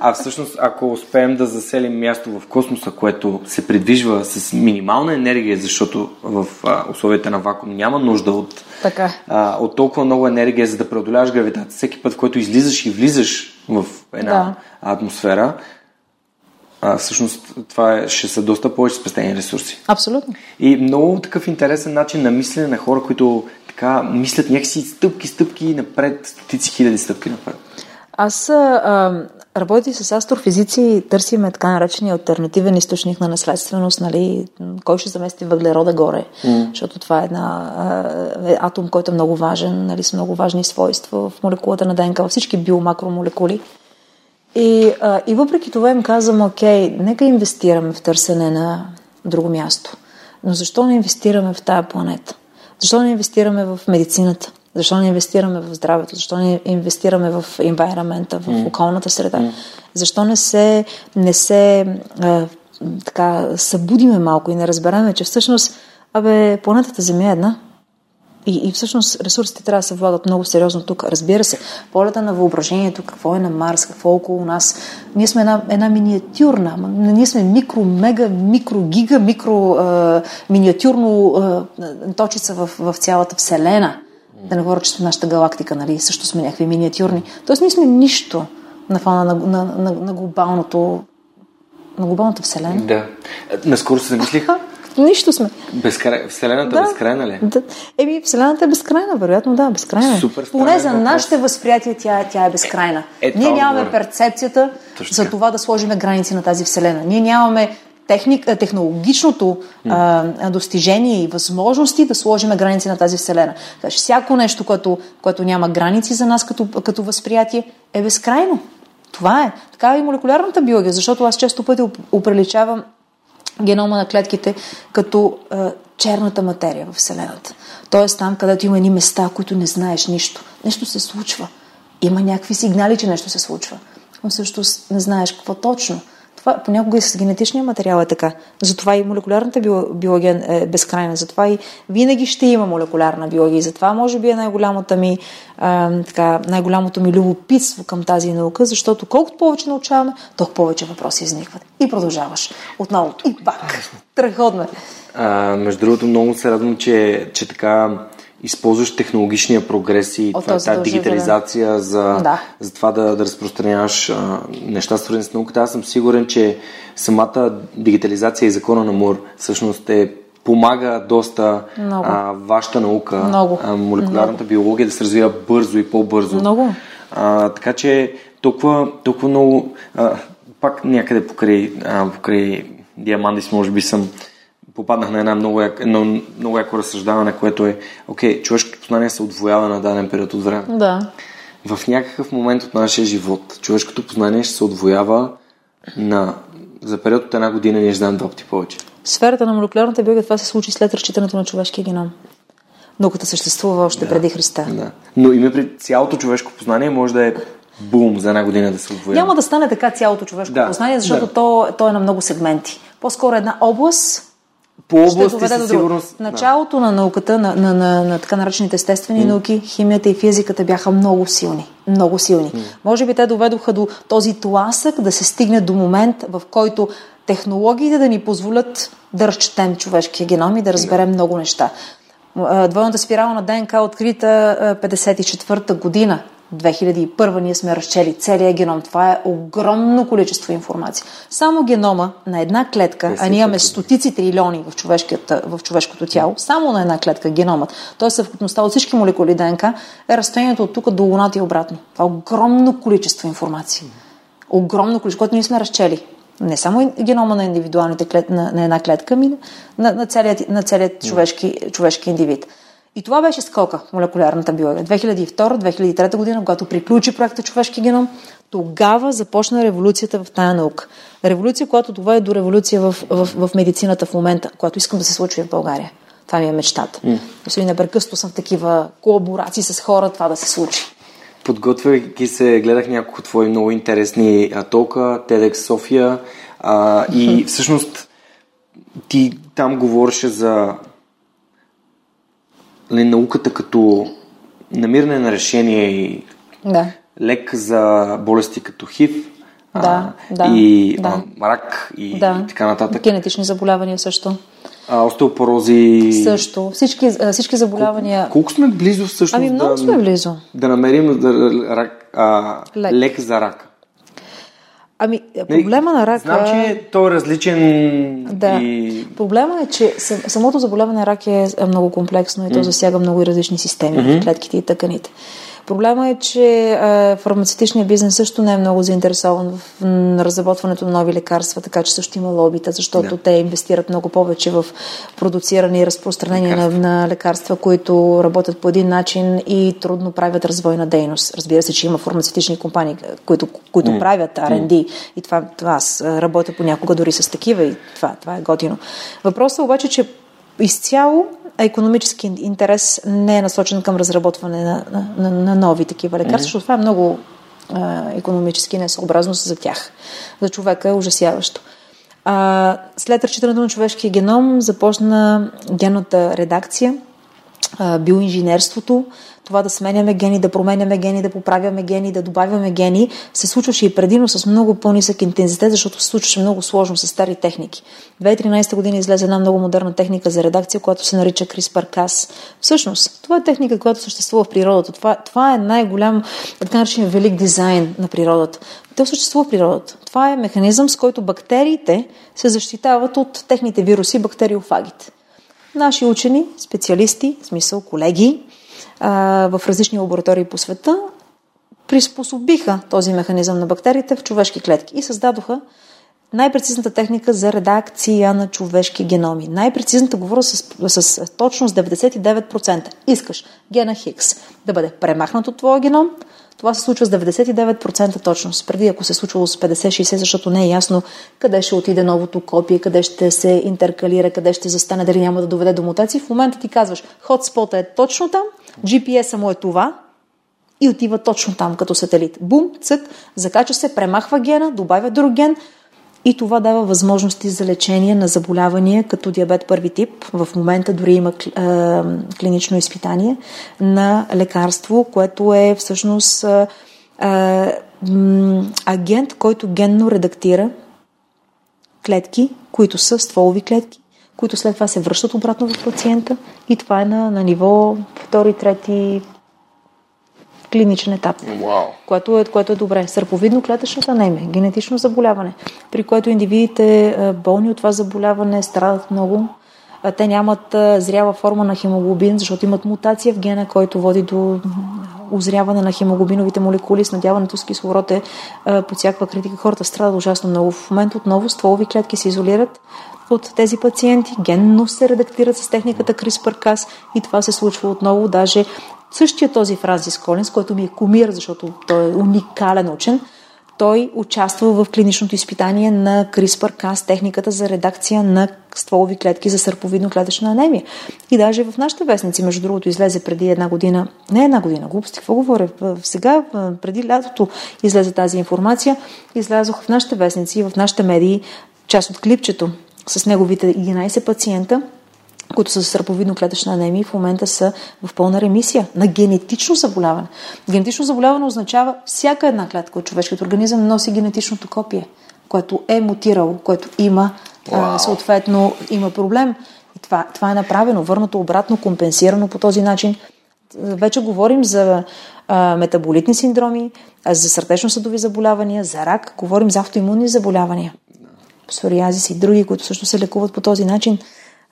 А всъщност, ако успеем да заселим място в космоса, което се придвижва с минимална енергия, защото в а, условията на вакуум няма нужда от, Така е. а, от толкова много енергия, за да преодоляваш гравитация. Всеки път, в който излизаш и влизаш в една Да. атмосфера, а, всъщност това е, ще са доста повече спестени ресурси. Абсолютно. И много такъв интересен начин на мислене на хора, които така мислят някакси стъпки, стъпки напред, стотици хиляди стъпки напред. Аз а, работи с астрофизици и търсиме така наречения альтернативен източник на наследственост, нали, кой ще замести въглерода горе, mm. защото това е една е атом, който е много важен, нали, с много важни свойства в молекулата на ДНК, във всички биомакромолекули. И, а, и въпреки това им казвам, окей, нека инвестираме в търсене на друго място. Но защо не инвестираме в тая планета? Защо не инвестираме в медицината? Защо не инвестираме в здравето? Защо не инвестираме в environment, в mm. околната среда? Mm. Защо не се, не се а, така, събудиме малко и не разбереме, че всъщност, абе, планетата Земя е една. И, и всъщност ресурсите трябва да се влагат много сериозно тук. Разбира се, полета на въображението, какво е на Марс, какво е около нас. Ние сме една, една миниатюрна, ние сме микро, мега, микро, гига, микро, а, миниатюрно а, точица в, в цялата Вселена. Да не говоря, че сме нашата галактика, нали, също сме някакви миниатюрни. Тоест ние сме нищо на фона на, на, на, на глобалното на глобалната вселена. Да. Наскоро се замислих. Нищо сме. Безкрай... Вселената да. безкрайна ли? Да. Еми, Вселената е безкрайна, вероятно, да, безкрайна. Супер Поне за нашите възприятия тя, тя е безкрайна. Е, Ние това нямаме отговоря. перцепцията Точно за това да сложим граници на тази Вселена. Ние нямаме техник, технологичното а, достижение и възможности да сложим граници на тази Вселена. Че всяко нещо, което, което няма граници за нас като, като възприятие, е безкрайно. Това е. Така е и молекулярната биология, защото аз често пъти оп- оприличавам генома на клетките като е, черната материя в Вселената. Тоест там, където има едни места, които не знаеш нищо. Нещо се случва. Има някакви сигнали, че нещо се случва. Но също не знаеш какво точно. Това понякога и с генетичния материал е така. Затова и молекулярната био- биология е безкрайна. Затова и винаги ще има молекулярна биология. И затова може би е най-голямата ми, а, така, най-голямото ми любопитство към тази наука, защото колкото повече научаваме, толкова повече въпроси изникват. И продължаваш. Отново. И пак. Тръгходме. А, между другото, много се радвам, че, че така използваш технологичния прогрес и О, това, то тази дигитализация за, Да. за това да, да разпространяваш а, неща, свързани с науката. Аз съм сигурен, че самата дигитализация и закона на Мур всъщност е помага доста Много. а, вашата наука, Много. а, молекулярната биология да се развива бързо и по-бързо. Много. А, така че толкова, толкова много, а, пак някъде покрай, а, покрай Диамандис, може би съм попаднах на една много, як, едно много яко разсъждаване, което е, окей, човешкото познание се отвоява на даден период от време. Да. В някакъв момент от нашия живот човешкото познание ще се отвоява на, за период от една година ние ще знаем два пъти повече. В сферата на молекулярната биология това се случи след разчитането на човешкия геном. Науката съществува още преди Христа. Да. Но име при цялото човешко познание може да е бум за една година да се отвоява. Няма да стане така цялото човешко Да, познание, защото да. то, то е на много сегменти. По-скоро една област По ще области доведе до със сигурност. Началото на науката, на, на, на, на така наречените естествени науки, химията и физиката бяха много силни. Много силни. Може би те доведоха до този тласък да се стигне до момент, в който технологиите да ни позволят да разчетем човешкия геном и да разберем много неща. Двойната спирала на ДНК е открита а, 54-та година. 2001 ние сме разчели целия геном. Това е огромно количество информация. Само генома на една клетка, а ние имаме стотици трилиони в, в човешкото тяло, само на една клетка геномът, т.е. съвкупността от всички молекули ДНК, е разстоянието от тук до Луната и обратно. Това е огромно количество информация. Огромно количество, което ние сме разчели. Не само генома на индивидуалните клет, на, на една клетка, ами на, на целият, на целият човешки, човешки индивид. И това беше скока молекулярната биология. 2002-2003 година, когато приключи проекта Човешки геном, тогава започна революцията в тая наука. Революция, която доведе до революция в, в, в медицината в момента, която искам да се случи в България. Това ми е мечтата. Mm. Непрекъснато съм в такива колаборации с хора, това да се случи. Подготвяйки се, гледах няколко твои много интересни а, толка, TEDx София а, и всъщност ти там говореше за науката като намиране на решение и Да. лек за болести като ХИВ Да, а, да, и да. А, рак и, Да. и така нататък. Генетични заболявания също. А, остеопорози. Също. Всички, всички заболявания. Колко сме близо всъщност Ами много да, сме близо. да намерим да, рак, а, Лек. лек. за рак? Ами, проблема на рака... Знам, че той е различен Да. и... Проблема е, че сам- самото заболяване на рак е е много комплексно и то засяга много и различни системи в клетките и тъканите. Проблема е, че фармацевтичният бизнес също не е много заинтересован в разработването на нови лекарства, така че също има лобита, защото Да. те инвестират много повече в продуциране и разпространение на, на лекарства, които работят по един начин и трудно правят развойна дейност. Разбира се, че има фармацевтични компании, които, които правят R&D и това, това аз работя понякога дори с такива и това, това е готино. Въпросът е обаче, че изцяло економически интерес не е насочен към разработване на, на, на, на нови такива лекарства, защото това е много а, економически несъобразно за тях. За човека е ужасяващо. А, след разчитането на човешкия геном започна генната редакция, биоинженерството, това да сменяме гени, да променяме гени, да поправяме гени, да добавяме гени, се случваше и предимно с много по-нисък интензитет, защото се случваше много сложно с стари техники. 2013 година излезе една много модерна техника за редакция, която се нарича CRISPR-Cas. Всъщност, това е техника, която съществува в природата. Това, това е най-голям, така наречен велик дизайн на природата. Той съществува в природата. Това е механизъм, с който бактериите се защитават от техните вируси, бактериофагите. Наши учени, специалисти, в смисъл колеги, в различни лаборатории по света, приспособиха този механизъм на бактериите в човешки клетки и създадоха най-прецизната техника за редакция на човешки геноми. Най-прецизната говоря с, с точност 99%. Искаш гена Хикс да бъде премахнат от твоя геном, това се случва с 99% точност. Преди ако се е случвало с 50-60, защото не е ясно къде ще отиде новото копие, къде ще се интеркалира, къде ще застане, дали няма да доведе до мутации. В момента ти казваш, хотспота е точно там, GPS-а му е това, и отива точно там като сателит. Бум, цък, закача се, премахва гена, добавя друг ген и това дава възможности за лечение на заболявания като диабет първи тип. В момента дори има клинично изпитание на лекарство, което е всъщност агент, който генно редактира клетки, които са стволови клетки, които след това се връщат обратно в пациента и това е на, на ниво втори, трети клиничен етап. Вау. Което е, което е добре. Сърповидно клетъчната анемия, генетично заболяване, при което индивидите а, болни от това заболяване страдат много. Те нямат а, зряла форма на хемоглобин, защото имат мутация в гена, който води до озряване на хемоглобиновите молекули. Снадяването с кислород е а, под всякаква критика. Хората страдат ужасно много. В момента отново стволови клетки се изолират от тези пациенти, генно се редактират с техниката CRISPR-Cas и това се случва отново. Даже същия този Франсис Колинс, който ми е кумир, защото той е уникален учен, той участва в клиничното изпитание на CRISPR-Cas, техниката за редакция на стволови клетки за сърповидно-клетъчна анемия. И даже в нашите вестници, между другото, излезе преди една година, не една година, глупости, какво говоря, сега, преди лятото излезе тази информация, излязох в нашите вестници, в нашите медии, част от клипчето с неговите 11 пациента, които са с сърповидно-клетъчна анемия в момента са в пълна ремисия на генетично заболяване. Генетично заболяване означава всяка една клетка от човешкият организъм носи генетичното копие, което е мутирало, което има а, съответно има проблем. И това, това е направено, върнато обратно, компенсирано по този начин. Вече говорим за а, метаболитни синдроми, а, за сърдечно-съдови заболявания, за рак, говорим за автоимунни заболявания псориазис и други, които също се лекуват по този начин.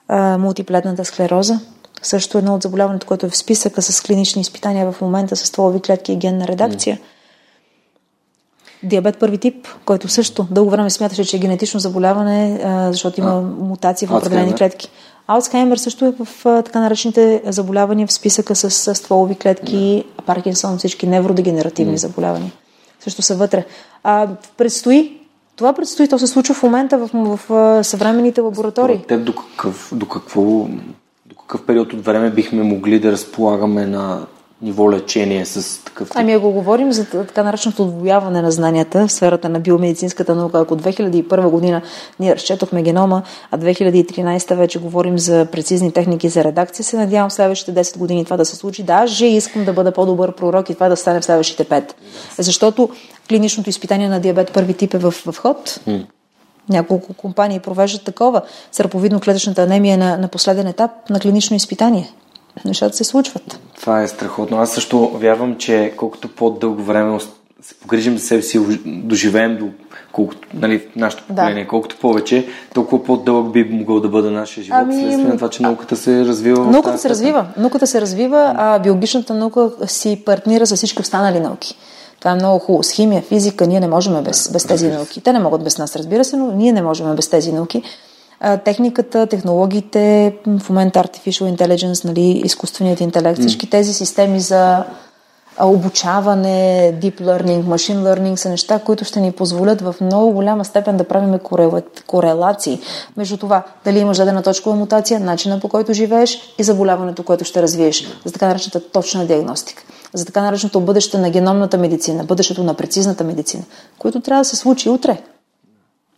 А, мултиплетната склероза, също едно от заболяването, което е в списъка с клинични изпитания в момента с стволови клетки и генна редакция. Диабет първи тип, който също дълго време смяташе, че е генетично заболяване, а, защото има мутации в определени Алцхаймер. клетки. Алцхаймер също е в а, така наречените заболявания в списъка с, с стволови клетки, Паркинсон, всички невродегенеративни заболявания. Също са вътре. А, предстои, това предстои, то се случва в момента в, в, в съвременните лаборатории. Според до какъв, до, какво, до какъв период от време бихме могли да разполагаме на ниво лечение с такъв тип? Ами ако говорим за така нареченото отвояване на знанията в сферата на биомедицинската наука, ако 2001 година ние разчетохме генома, а 2013 вече говорим за прецизни техники за редакция, се надявам в следващите 10 години това да се случи. Даже искам да бъда по-добър пророк и това да стане в следващите 5. Защото клиничното изпитание на диабет първи тип е в, в ход. Няколко компании провеждат такова. Сърповидно-клетъчната анемия е на, на последен етап на клинично изпитание. Нещата се случват. Това е страхотно. Аз също вярвам, че колкото по-дълго време се погрижим за себе си, доживеем до колкото, нали, нашето поколение, да. колкото повече, толкова по-дълъг би могъл да бъде нашия живот, ами, следствие на това, че науката се развива. Науката се развива. Науката се развива, а биологичната наука си партнира с всички останали науки. Това е много хубаво. С химия, физика, ние не можем без, без тези науки. Те не могат без нас, разбира се, но ние не можем без тези науки. Техниката, технологиите, в момента Artificial Intelligence, нали, изкуственият интелект, всички тези системи за обучаване, deep learning, machine learning са неща, които ще ни позволят в много голяма степен да правим корелации между това дали имаш дадена точкова мутация, начина по който живееш и заболяването, което ще развиеш, за така наречената точна диагностика, за така нареченото бъдеще на геномната медицина, бъдещето на прецизната медицина, което трябва да се случи утре.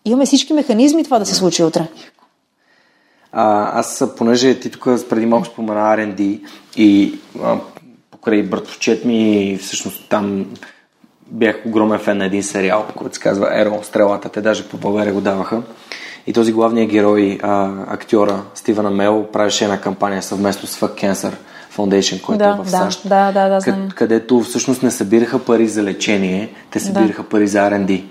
Имаме всички механизми това да се случи утре. А, аз, понеже ти тук преди малко спомена R&D и а, покрай братовчет ми, всъщност там бях огромен фен на един сериал, който се казва Еро, Стрелата. Те даже по България го даваха. И този главният герой, а, актьора Стивена Мел, правеше една кампания съвместно с Fuck Cancer Foundation, който да, е в САЩ. Да, да, да, къд, където всъщност не събираха пари за лечение, те събираха да. пари за R&D.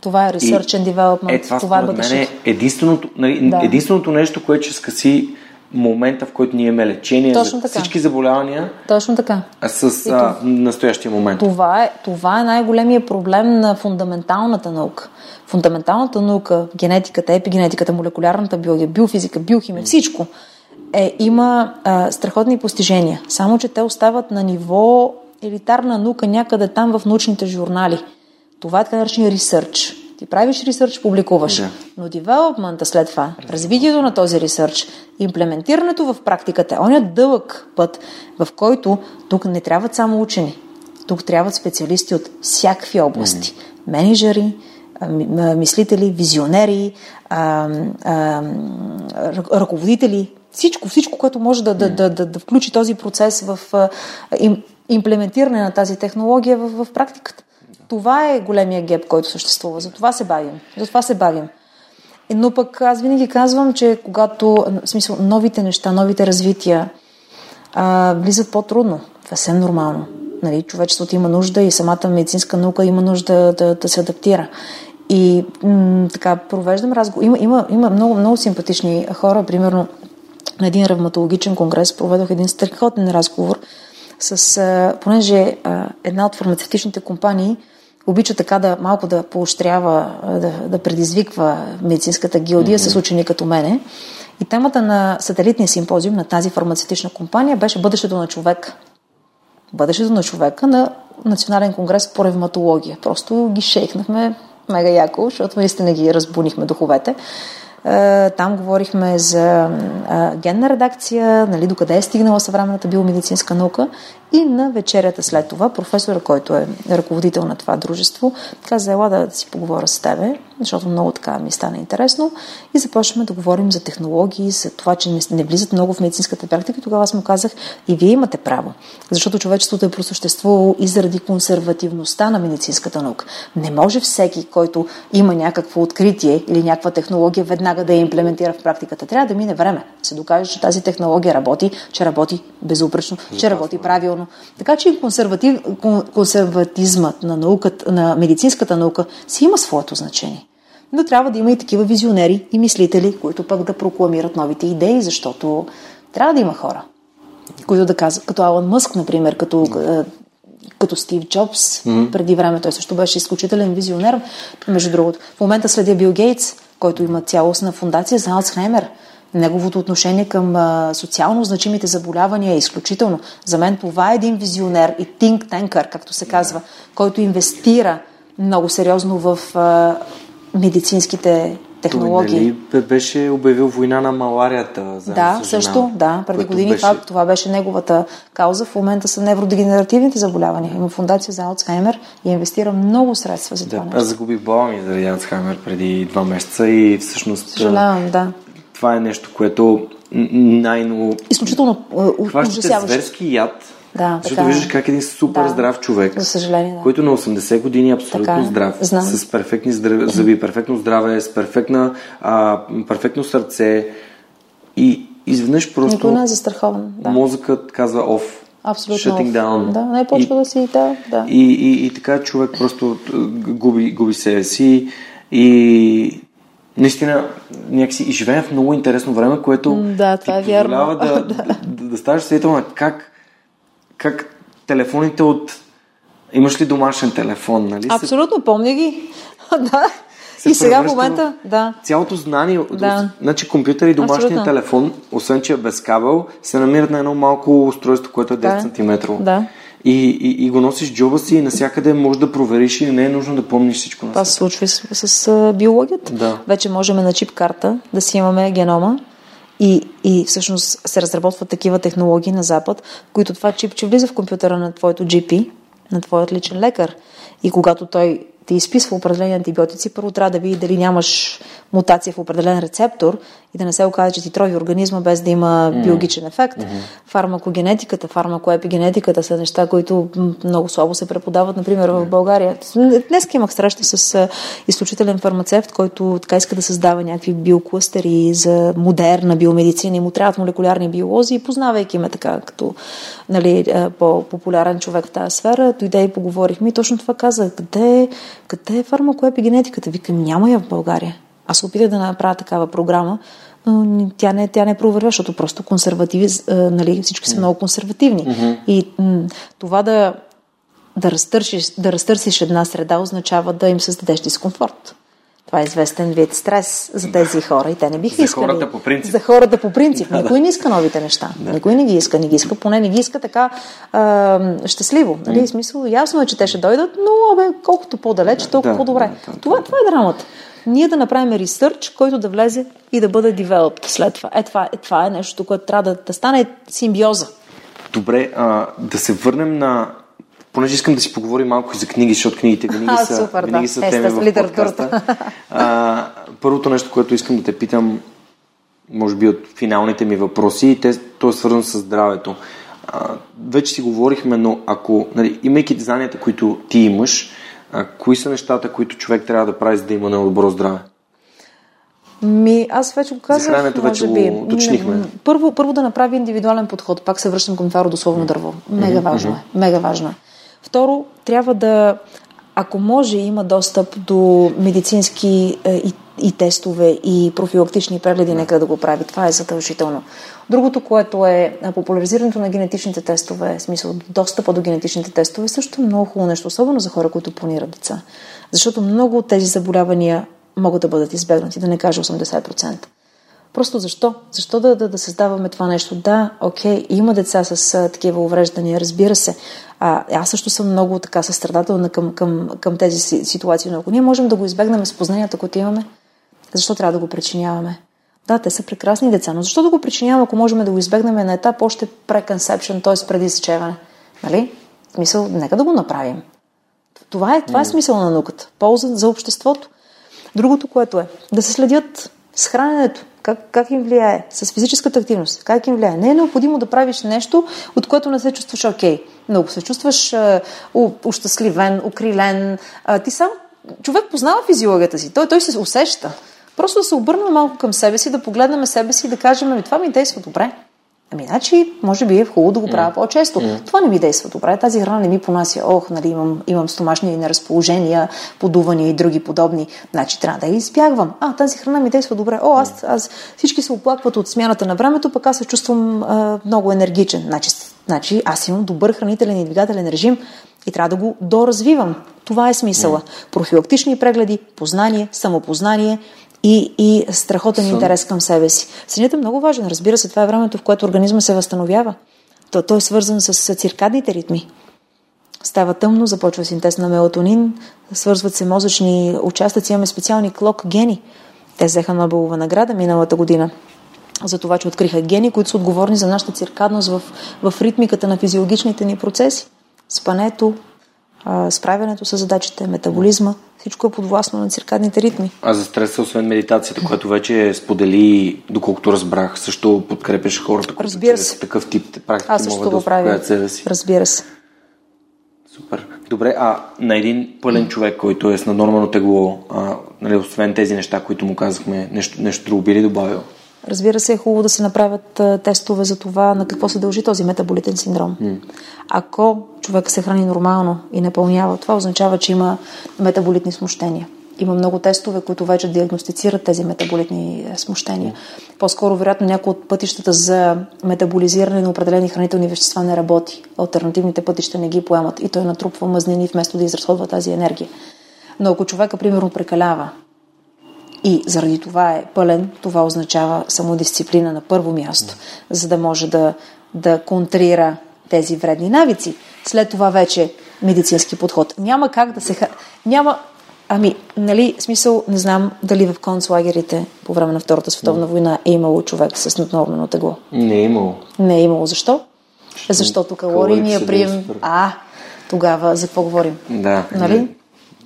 Това е Research and Development. Е, това, това е е единственото, нали, да. единственото нещо, което ще скъси момента, в който ние имаме лечение Точно за така. всички заболявания. Точно така. С а, настоящия момент. Това е, това е най-големия проблем на фундаменталната наука. Фундаменталната наука, генетиката, епигенетиката, молекулярната биология, биофизика, биохимия, всичко е, има а, страхотни постижения. Само, че те остават на ниво елитарна наука някъде там в научните журнали. Това е така наречен ресърч. Ти правиш ресърч, публикуваш. Да. Но девелопмента след това, развитието на този ресърч, имплементирането в практиката, он е дълъг път, в който тук не трябват само учени. Тук трябват специалисти от всякакви области. Mm-hmm. Менеджери, мислители, визионери, а, а, ръководители, всичко, всичко, което може да, да, да, да, да включи този процес в им, имплементиране на тази технология в, в практиката. Това е големия геп, който съществува. За това се бавим. За това се бавим. Но пък аз винаги казвам, че когато, в смисъл, новите неща, новите развития а, влизат по-трудно. Това е нормално. Нали, човечеството има нужда и самата медицинска наука има нужда да, да се адаптира. И м- така, провеждам разговор. Има, има, има много, много симпатични хора. Примерно, на един ревматологичен конгрес проведох един страхотен разговор с, а, понеже а, една от фармацевтичните компании обича така да малко да поощрява, да, да предизвиква медицинската гилдия mm-hmm. с учени като мене. И темата на сателитния симпозиум на тази фармацевтична компания беше бъдещето на човек. Бъдещето на човека на Национален конгрес по ревматология. Просто ги шейхнахме мега яко, защото наистина ги разбунихме духовете. Е, там говорихме за генна редакция, нали, докъде е стигнала съвременната биомедицинска наука. И на вечерята след това професора, който е ръководител на това дружество, каза, ела да си поговоря с тебе, защото много така ми стана интересно и започваме да говорим за технологии, за това, че не, влизат много в медицинската практика. И тогава аз му казах, и вие имате право, защото човечеството е просъществувало и заради консервативността на медицинската наука. Не може всеки, който има някакво откритие или някаква технология, веднага да я имплементира в практиката. Трябва да мине време, се докаже, че тази технология работи, че работи безупречно, че работи правилно. Така че консерватив, консерватизмът на, науката, на медицинската наука си има своето значение. Но трябва да има и такива визионери и мислители, които пък да прокламират новите идеи, защото трябва да има хора, които да казват, като Алан Мъск, например, като, е, като Стив Джобс, mm-hmm. преди време той също беше изключителен визионер, между другото. В момента следя Бил Гейтс, който има цялостна фундация за Алцхаймер. Неговото отношение към а, социално значимите заболявания е изключително. За мен това е един визионер и think tanker, както се казва, който инвестира много сериозно в а, медицинските технологии. Той беше обявил война на маларията? За да, също, да. Преди години беше... това, това беше неговата кауза. В момента са невродегенеративните заболявания. Има фундация за Алцхаймер и инвестира много средства за това. Да, аз загубих баба ми заради Алцхаймер преди два месеца и всъщност... Съжалявам, да. Това е нещо, което най-ново... Изключително ужасяващо. зверски яд, да, Защото така, виждаш как един супер да, здрав човек, за съжаление, да. който на 80 години е абсолютно така, здрав, знам. с перфектни зъби, перфектно здраве, с перфектна, а, перфектно сърце и изведнъж просто Никой не е застрахован. Да. мозъкът казва оф. абсолютно. Shutting down. Да, не почва и, да си, да, да. И, и, и така човек просто губи, губи себе си и наистина някакси и живеем в много интересно време, което да, това е вярно. да, да, да, да, да ставаш свидетел на как, как телефоните от... Имаш ли домашен телефон, нали? Абсолютно, помня ги. да. И сега в момента, да. Цялото знание, да. значи компютър и домашния телефон, освен че е без кабел, се намират на едно малко устройство, което е 10 см. Да. И, и, и го носиш джоба си и насякъде можеш да провериш и не е нужно да помниш всичко. Това се случва с, с, с биологията. Да. Вече можем на чип карта да си имаме генома и, и всъщност се разработват такива технологии на Запад, които това чипче влиза в компютъра на твоето GP, на твоят личен лекар. И когато той ти изписва определени антибиотици, първо трябва да види дали нямаш мутация в определен рецептор и да не се окаже, че ти трови организма без да има биологичен ефект. Mm-hmm. Фармакогенетиката, фармакоепигенетиката са неща, които много слабо се преподават, например, в България. Днес имах среща с изключителен фармацевт, който така иска да създава някакви биоклъстери за модерна биомедицина и му трябват молекулярни биолози и познавайки ме така като нали, по-популярен човек в тази сфера, дойде и поговорихме и точно това каза. Къде, къде е фармакоепигенетиката? Викам, няма я в България. Аз опитах да направя такава програма, но тя не, тя не проверва, защото просто консервативи, нали, всички са много консервативни. Mm-hmm. И м- това да, да, разтърсиш, да разтърсиш една среда означава да им създадеш дискомфорт. Това е известен вид стрес за тези хора и те не биха за искали. За хората по принцип. За хората по принцип. Никой не иска новите неща. Да. Никой не ги иска. Не ги иска, поне не ги иска така а, щастливо. Нали? Mm. Смисъл, ясно е, че те ще дойдат, но абе, колкото по-далеч, толкова да, по-добре. Да, да, това, това е драмата ние да направим ресърч, който да влезе и да бъде девелопт след това. Е, това, е, това е нещо, което трябва да, да стане симбиоза. Добре, а, да се върнем на... Понеже искам да си поговорим малко и за книги, защото книгите винаги а, са, супер, винаги да. са теми в подкаста. А, първото нещо, което искам да те питам, може би от финалните ми въпроси, и те, то е свързано с здравето. А, вече си говорихме, но ако, нали, имайки знанията, които ти имаш, а, кои са нещата, които човек трябва да прави, за да има на добро здраве? Ми, аз вече го казах, За храненето вече би. го уточнихме. Първо, първо да направи индивидуален подход. Пак се връщам към това родословно дърво. Мега важно е. Мега важно е. Второ, трябва да, ако може, има достъп до медицински е, и, и тестове и профилактични прегледи, нека да го прави. Това е задължително. Другото, което е популяризирането на генетичните тестове, в смисъл достъпа до генетичните тестове, също е много хубаво нещо, особено за хора, които планират деца. Защото много от тези заболявания могат да бъдат избегнати, да не кажа 80%. Просто защо? Защо да, да, да създаваме това нещо? Да, окей, има деца с а, такива увреждания, разбира се. А, аз също съм много така състрадателна към, към, към тези ситуации, но ако ние можем да го избегнем с познанията, които имаме, защо трябва да го причиняваме? Да, те са прекрасни деца, но защо да го причиняваме, ако можем да го избегнем на етап още преконсепшн, т.е. преди изчеване? Нали? Смисъл, нека да го направим. Това е, това е смисъл на науката. Полза за обществото. Другото, което е да се следят с храненето, как, как им влияе, с физическата активност, как им влияе. Не е необходимо да правиш нещо, от което не се чувстваш окей. Okay. Много се чувстваш а, ущастливен, укрилен. А, ти сам, човек познава физиологията си, той, той се усеща. Просто да се обърнем малко към себе си, да погледнем себе си и да кажем, ами това ми действа добре. Ами, значи, може би е хубаво да го правя по-често. Mm. Това не ми действа добре. Тази храна не ми понася. Ох, нали, имам, имам стомашни неразположения, подувания и други подобни. Значи, трябва да я избягвам. А, тази храна ми действа добре. О, аз, аз всички се оплакват от смяната на времето, пък аз се чувствам а, много енергичен. Значи, значи, аз имам добър хранителен и двигателен режим и трябва да го доразвивам. Това е смисъла. Mm. Профилактични прегледи, познание, самопознание, и, и страхотен Сън. интерес към себе си. Сънят е много важен. Разбира се, това е времето, в което организма се възстановява. То, той е свързан с циркадните ритми. Става тъмно, започва синтез на мелатонин, свързват се мозъчни участъци, имаме специални клок гени. Те взеха Нобелова награда миналата година за това, че откриха гени, които са отговорни за нашата циркадност в, в ритмиката на физиологичните ни процеси. Спането, справянето с задачите, метаболизма, всичко е подвластно на циркадните ритми. А за стреса, освен медитацията, която вече сподели, доколкото разбрах, също подкрепяш хората, които Разбира се. такъв тип практики Аз също го правя. себе си. Разбира се. Супер. Добре, а на един пълен човек, който е с наднормално тегло, а, нали, освен тези неща, които му казахме, нещо, нещо друго би ли добавил? Разбира се, е хубаво да се направят а, тестове за това на какво се дължи този метаболитен синдром. Mm. Ако човек се храни нормално и напълнява, това означава, че има метаболитни смущения. Има много тестове, които вече диагностицират тези метаболитни е, смущения. По-скоро, вероятно, някои от пътищата за метаболизиране на определени хранителни вещества не работи. Альтернативните пътища не ги поемат и той натрупва мазнини вместо да изразходва тази енергия. Но ако човека, примерно, прекалява и заради това е пълен, това означава самодисциплина на първо място, за да може да, да контрира тези вредни навици. След това вече медицински подход. Няма как да се... Няма, Ами, нали, смисъл, не знам дали в концлагерите по време на Втората световна война е имало човек с наднормено тегло. Не е имало. Не е имало. Защо? Защо? Защото калорийния прием... А, тогава за какво говорим? Да. Нали?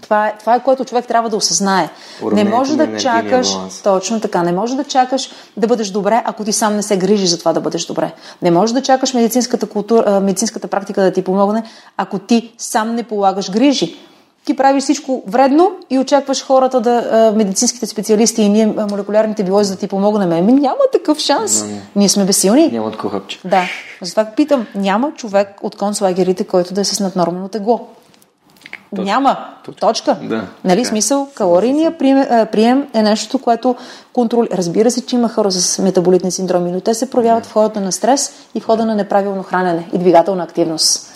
Това е, това е което човек трябва да осъзнае. не може да чакаш, баланс. точно така, не може да чакаш да бъдеш добре, ако ти сам не се грижиш за това да бъдеш добре. Не може да чакаш медицинската, култура, медицинската практика да ти помогне, ако ти сам не полагаш грижи ти правиш всичко вредно и очакваш хората да, медицинските специалисти и ние, молекулярните биолози, да ти помогнем. Ами няма такъв шанс. Не, Ние сме безсилни. Няма такова хъпче. Да. Затова питам, няма човек от концлагерите, който да е с наднормално тегло. Точка. Няма. Точка. Точка. Да, нали така. смисъл? Калорийния прием, прием е нещо, което контролира. Разбира се, че има хора с метаболитни синдроми, но те се проявяват в хода на стрес и в хода на неправилно хранене и двигателна активност.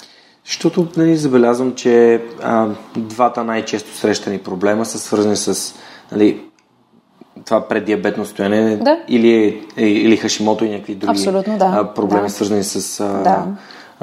Защото нали, забелязвам, че а, двата най-често срещани проблема са свързани с нали, това преддиабетно стояне да. или, е, или хашимото и някакви други Абсолютно, да. а, проблеми, да. свързани с а, да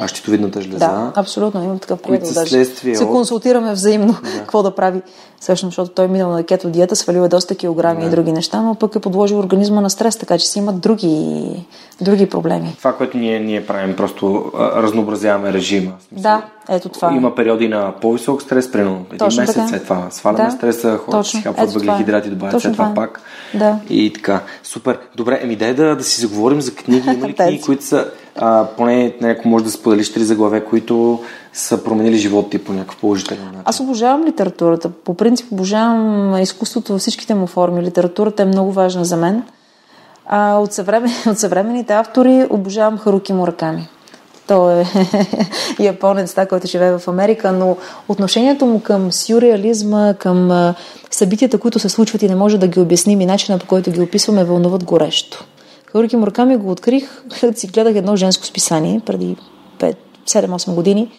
щитовидната жлеза. Да, абсолютно. Имам такъв приятел. Следствие се от... консултираме взаимно да. какво да прави. Всъщност, защото той е минал на кето диета, свалил е доста килограми да. и други неща, но пък е подложил организма на стрес, така че си имат други, други проблеми. Това, което ние, ние правим, просто а, разнообразяваме режима. Смисъл, да, ето това. Има периоди на по-висок стрес, примерно един Точно месец, след това сваляме да. стреса, хората си хапват въглехидрати, добавят след това пак. Да. И така. Супер. Добре, еми дай да, да си заговорим за книги. Има ли книги, които са а, поне ако може да споделиш три заглавия, които са променили живота ти по някакъв положителен начин. Аз обожавам литературата. По принцип обожавам изкуството във всичките му форми. Литературата е много важна за мен. А от, съвремен, от съвременните автори обожавам Харуки Мураками. Той е японец, та, който живее в Америка, но отношението му към сюрреализма, към събитията, които се случват и не може да ги обясним и начина по който ги описваме, вълнуват горещо. Харуки Мураками го открих, като си гледах едно женско списание преди 7-8 години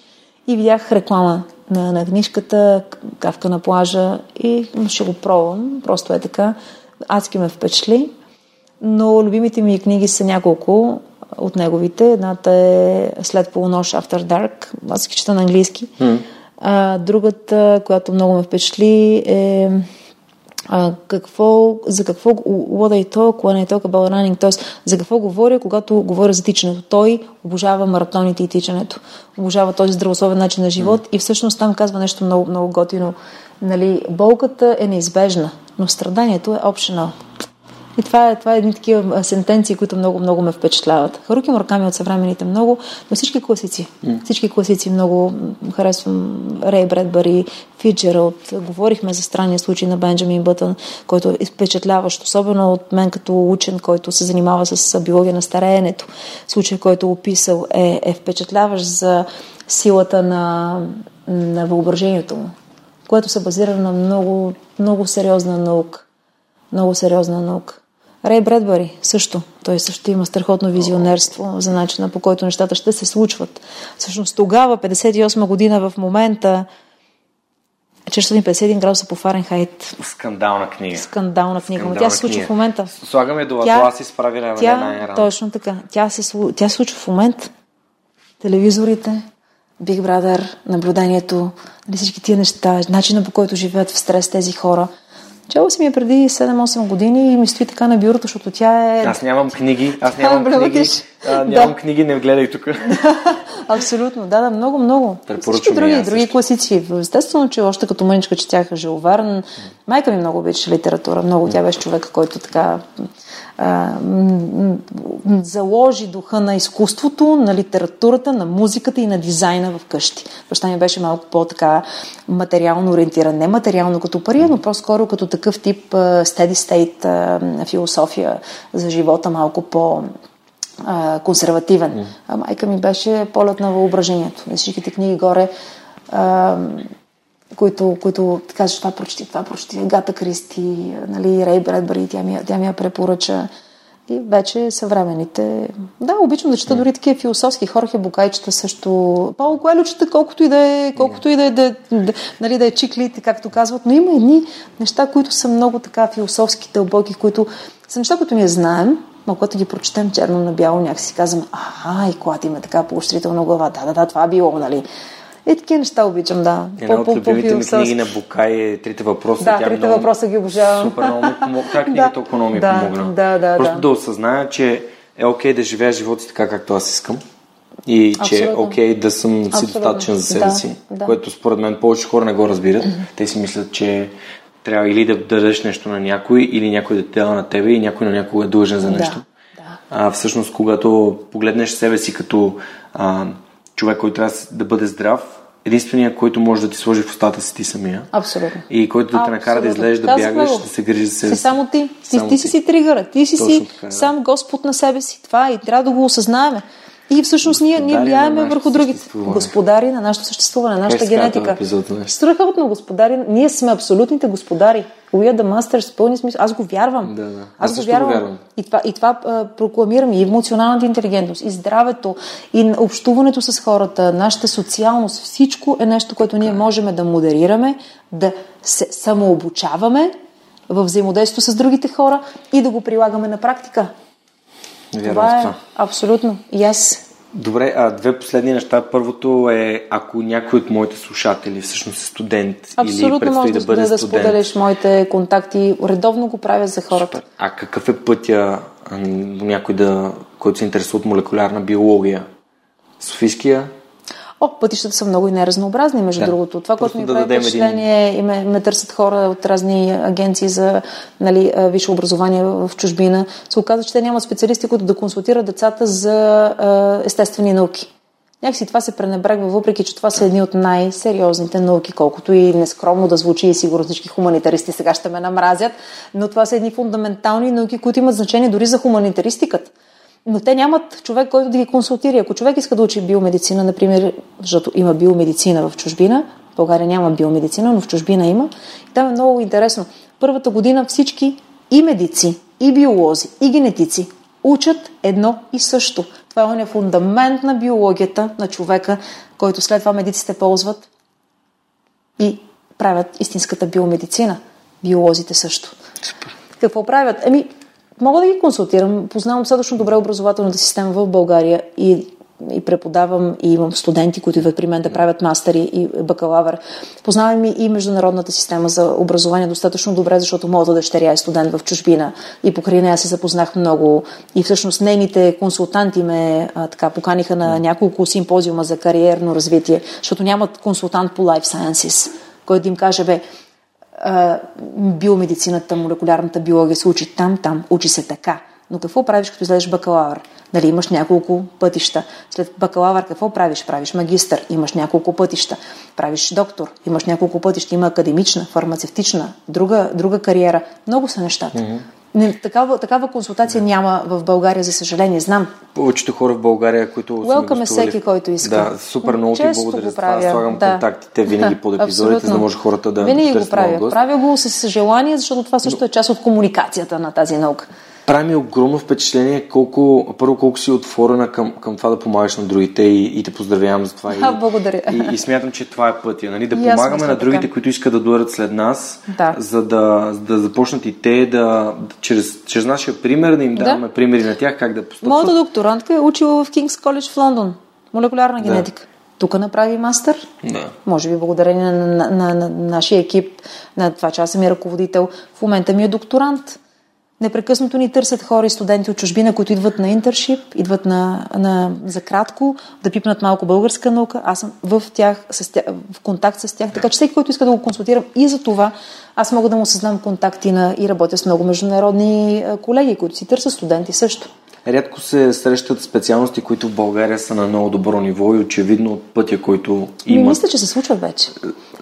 и видях реклама на, на книжката Кавка на плажа и ще го пробвам. Просто е така. Адски ме впечатли. Но любимите ми книги са няколко от неговите. Едната е След полунощ After Dark. Аз ги чета на английски. Mm. А, другата, която много ме впечатли е а, какво, за какво, what I talk when I talk about running, т.е. за какво говоря, когато говоря за тичането. Той обожава маратоните и тичането. Обожава този здравословен начин на живот mm. и всъщност там казва нещо много, много готино. Нали, болката е неизбежна, но страданието е optional. И това е, това е едни такива сентенции, които много, много ме впечатляват. Харуки Мураками от съвременните много, но всички класици. Mm. Всички класици много харесвам. Рей Бредбари, Фиджералд. Говорихме за странния случай на Бенджамин Бътън, който е впечатляващ, особено от мен като учен, който се занимава с биология на стареенето. Случай, който е описал е, е впечатляващ за силата на, на въображението му, което се базира на много, много сериозна наука. Много сериозна наука. Рей Бредбари също. Той също има страхотно визионерство за начина по който нещата ще се случват. Всъщност тогава, 58 година в момента, 451 градуса по Фаренхайт. Скандална книга. Скандална книга. Скандална тя се случва книга. в момента. Слагаме до Атлас и справи на тя, Точно така. Тя се, тя се случва в момента. Телевизорите, Big Brother, наблюдението, нали всички тия неща, начина по който живеят в стрес тези хора – Чела си ми е преди 7-8 години и ми стои така на бюрото, защото тя е... Аз нямам книги, аз нямам книги. А, нямам да. книги, не гледай тук. Абсолютно, да, да, много, много. Всички други, други класици. Естествено, че още като мъничка четяха Жил Верн. Майка ми много обичаше литература. Много тя беше човек, който така заложи духа на изкуството, на литературата, на музиката и на дизайна в къщи. Баща ми беше малко по-така материално ориентиран. Не материално като пари, но по-скоро като такъв тип steady state философия за живота, малко по консервативен. Mm. Майка ми беше полет на въображението. Всичките книги горе, които, които така, това прочети, това прочети, Гата Кристи, нали, Рей Бредбъри, тя ми, тя ми я препоръча. И вече съвременните... Да, обичам да чета дори такива философски. Хорхе Букайчета също. Пауло Коелho чета колкото и да е, колкото и да е, да, да, нали, да е чиклите, както казват. Но има едни неща, които са много така философски, дълбоки, които са неща, които ние знаем, но когато ги прочетем черно на бяло, някакси казваме, аха, и когато има така поощрителна глава, да, да, да, това било, нали? И такива неща обичам, да. Една от любимите ми книги на Букай е Трите въпроса. Да, Трите много, въпроса ги обожавам. Супер много ми помогна. Как книга толкова много ми да, помогна? Да, да, Просто да. да осъзная, че е окей okay да живея живота си така, както аз искам. И Абсолютно. че е окей okay да съм си Абсолютно. достатъчен за себе да, си, да. което според мен повече хора не го разбират. Те си мислят, че трябва или да дадеш нещо на някой, или някой да те дава на тебе и някой на някого е длъжен за нещо. Да, да. А, всъщност, когато погледнеш себе си като а, човек, който трябва да бъде здрав, единственият, който може да ти сложи в устата си ти самия. Абсолютно. И който да те накара да излезеш, да Казах бягаш, да се грижи за себе Си само ти. Ти, ти си си тригъра. Ти си Точно си така, да. сам Господ на себе си. Това е и трябва да го осъзнаваме. И всъщност ние, ние влияеме върху другите. Господари на нашето съществуване, на нашата генетика. Страхотно господари. Ние сме абсолютните господари. We are the masters, пълни смисъл. Аз го вярвам. Да, да. Аз, Аз го вярвам. вярвам. И това, и това а, прокламирам. И емоционалната интелигентност, и здравето, и общуването с хората, нашата социалност. Всичко е нещо, което ние можем да модерираме, да се самообучаваме в взаимодействието с другите хора и да го прилагаме на практика. Вярвам това е това. абсолютно. И аз Добре, а две последни неща. Първото е, ако някой от моите слушатели всъщност е студент или абсолютно предстои може да да, бъде да, да студент. споделиш моите контакти. Редовно го правя за хората. А какъв е пътя до някой, да, който се интересува от молекулярна биология? Софийския? О, пътищата са много и неразнообразни, между Да. другото. Това, което ми да прави впечатление, и ме, ме търсят хора от разни агенции за нали, висше образование в чужбина, се оказва, че те нямат специалисти, които да консултират децата за естествени науки. Някакси това се пренебрегва, въпреки че това са едни от най-сериозните науки, колкото и нескромно да звучи и сигурно всички хуманитаристи сега ще ме намразят, но това са едни фундаментални науки, които имат значение дори за хуманитаристиката. Но те нямат човек, който да ги консултира. Ако човек иска да учи биомедицина, например, защото има биомедицина в чужбина, в България няма биомедицина, но в чужбина има, и там е много интересно. Първата година всички и медици, и биолози, и генетици учат едно и също. Това е оня фундамент на биологията на човека, който след това медиците ползват и правят истинската биомедицина. Биолозите също. Какво правят? Еми, мога да ги консултирам. Познавам достатъчно добре образователната система в България и, и преподавам и имам студенти, които идват при мен да правят мастери и бакалавър. Познавам и, и международната система за образование достатъчно добре, защото моята дъщеря е студент в чужбина и покрай нея се запознах много. И всъщност нейните консултанти ме а, така поканиха на няколко симпозиума за кариерно развитие, защото нямат консултант по Life Sciences, който да им каже, бе, биомедицината, молекулярната биология се учи там, там, учи се така. Но какво правиш, като излезеш бакалавър? Нали, имаш няколко пътища. След бакалавър какво правиш? Правиш магистър, имаш няколко пътища. Правиш доктор, имаш няколко пътища. Има академична, фармацевтична, друга, друга кариера. Много са нещата. Mm-hmm. Не, такава, такава консултация няма в България, за съжаление. Знам. Повечето хора в България, които е гостували- всеки, който иска. Да, супер много ти благодаря го за това. Слагам да. контактите винаги под епизодите, за да може хората да Винаги го правя. Правя го с желание, защото това също е част от комуникацията на тази наука. Прави ми огромно впечатление колко, първо колко си отворена към, към това да помагаш на другите и, и те поздравявам за това. И, А, благодаря. И, и смятам, че това е пътя. Нали? Да И помагаме на другите, така. които искат да дойдат след нас, Да. за да, да започнат и те да, да чрез, чрез нашия пример да им Да. даваме примери на тях как да постъпват. Моята докторантка е учила в Кингс Коледж в Лондон. Молекулярна генетика. Тук направи мастър. Да. Може би благодарение на, на, на, на нашия екип, на това, че аз съм и ръководител. В момента ми е докторант. Непрекъснато ни търсят хора и студенти от чужбина, които идват на интершип, идват на, на, за кратко, да пипнат малко българска наука. Аз съм в, тях, с тях, в контакт с тях, така че всеки, който иска да го консултирам и за това, аз мога да му създам контакти на, и работя с много международни колеги, които си търсят студенти също. Рядко се срещат специалности, които в България са на много добро ниво и очевидно от пътя, който има. Ми, мисля, че се случват вече.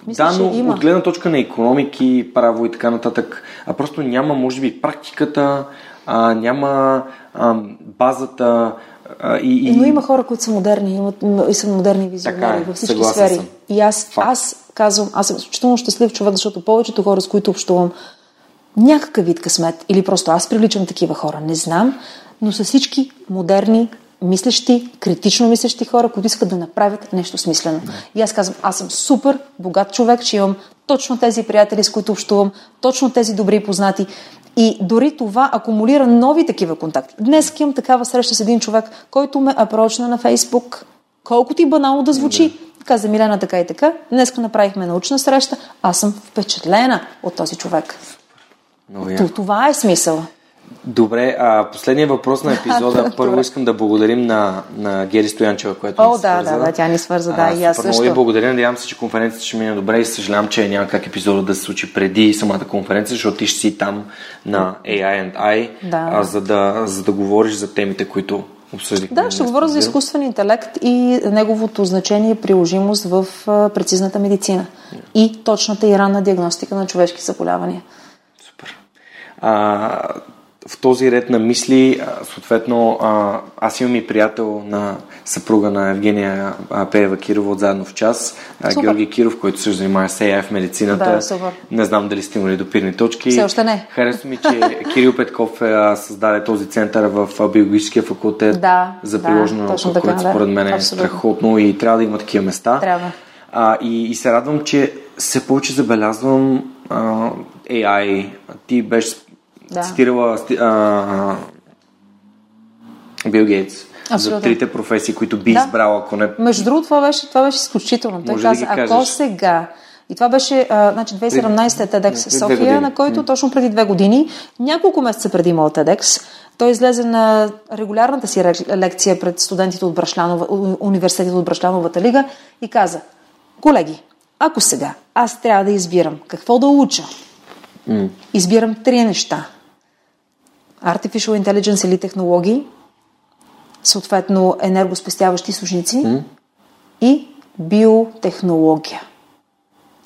Мисля, да, но има. от гледна точка на економики, право и така нататък, а просто няма, може би, практиката, а, няма а, базата. А, и, и... Но има хора, които са модерни, имат, и са модерни визионери е, във всички сфери. Съм. И аз, аз казвам, аз съм изключително щастлив човек, защото повечето хора, с които общувам, някакъв вид късмет, или просто аз привличам такива хора, не знам, но са всички модерни, мислещи, критично мислещи хора, които искат да направят нещо смислено. Да. И аз казвам, аз съм супер богат човек, че имам точно тези приятели, с които общувам, точно тези добри познати. И дори това акумулира нови такива контакти. Днес имам такава среща с един човек, който ме апрочна на Фейсбук. Колкото и банално да звучи. Да. Каза Милена така и така. Днес направихме научна среща. Аз съм впечатлена от този човек. Това е смисъл. Добре, а последният въпрос на епизода. Първо искам да благодарим на, на Гери Стоянчева, която О, ни да, свърза. да, да, тя ни свърза, да, а, и аз също. Много ви благодаря, надявам се, че конференцията ще мине добре и съжалявам, че няма как епизода да се случи преди самата конференция, защото ти ще си там на AI and I, да. а, за, да, за да говориш за темите, които обсъдихме. Да, ще говоря за изкуствен интелект и неговото значение и приложимост в прецизната медицина yeah. и точната и ранна диагностика на човешки заболявания. Супер. А, в този ред на мисли, съответно, аз имам и приятел на съпруга на Евгения Пеева Кирова от Заедно в час, супер. Георги Киров, който се занимава с AI в медицината. Да, супер. Не знам дали сте имали допирни точки. Все още не. Харесва ми, че Кирил Петков е създаде този център в биологическия факултет да, за приложена да, което да, според мен е абсолютно. страхотно и трябва да има такива места. Трябва. А, и, и се радвам, че се повече забелязвам а, AI. Ти беше да. цитирала а, Бил Гейтс. Абсолютно. За трите професии, които би да. избрала, ако не... Между другото, това беше, това беше изключително. Той каза, да ако сега и това беше, а, значи 2017 е TEDx София, на който точно преди две години, няколко месеца преди моят TEDx, той излезе на регулярната си лекция пред студентите от Брашлянова, университетите от Брашлановата лига и каза, колеги, ако сега аз трябва да избирам какво да уча, mm. избирам три неща. Artificial Intelligence или технологии, съответно енергоспестяващи източници mm. и биотехнология.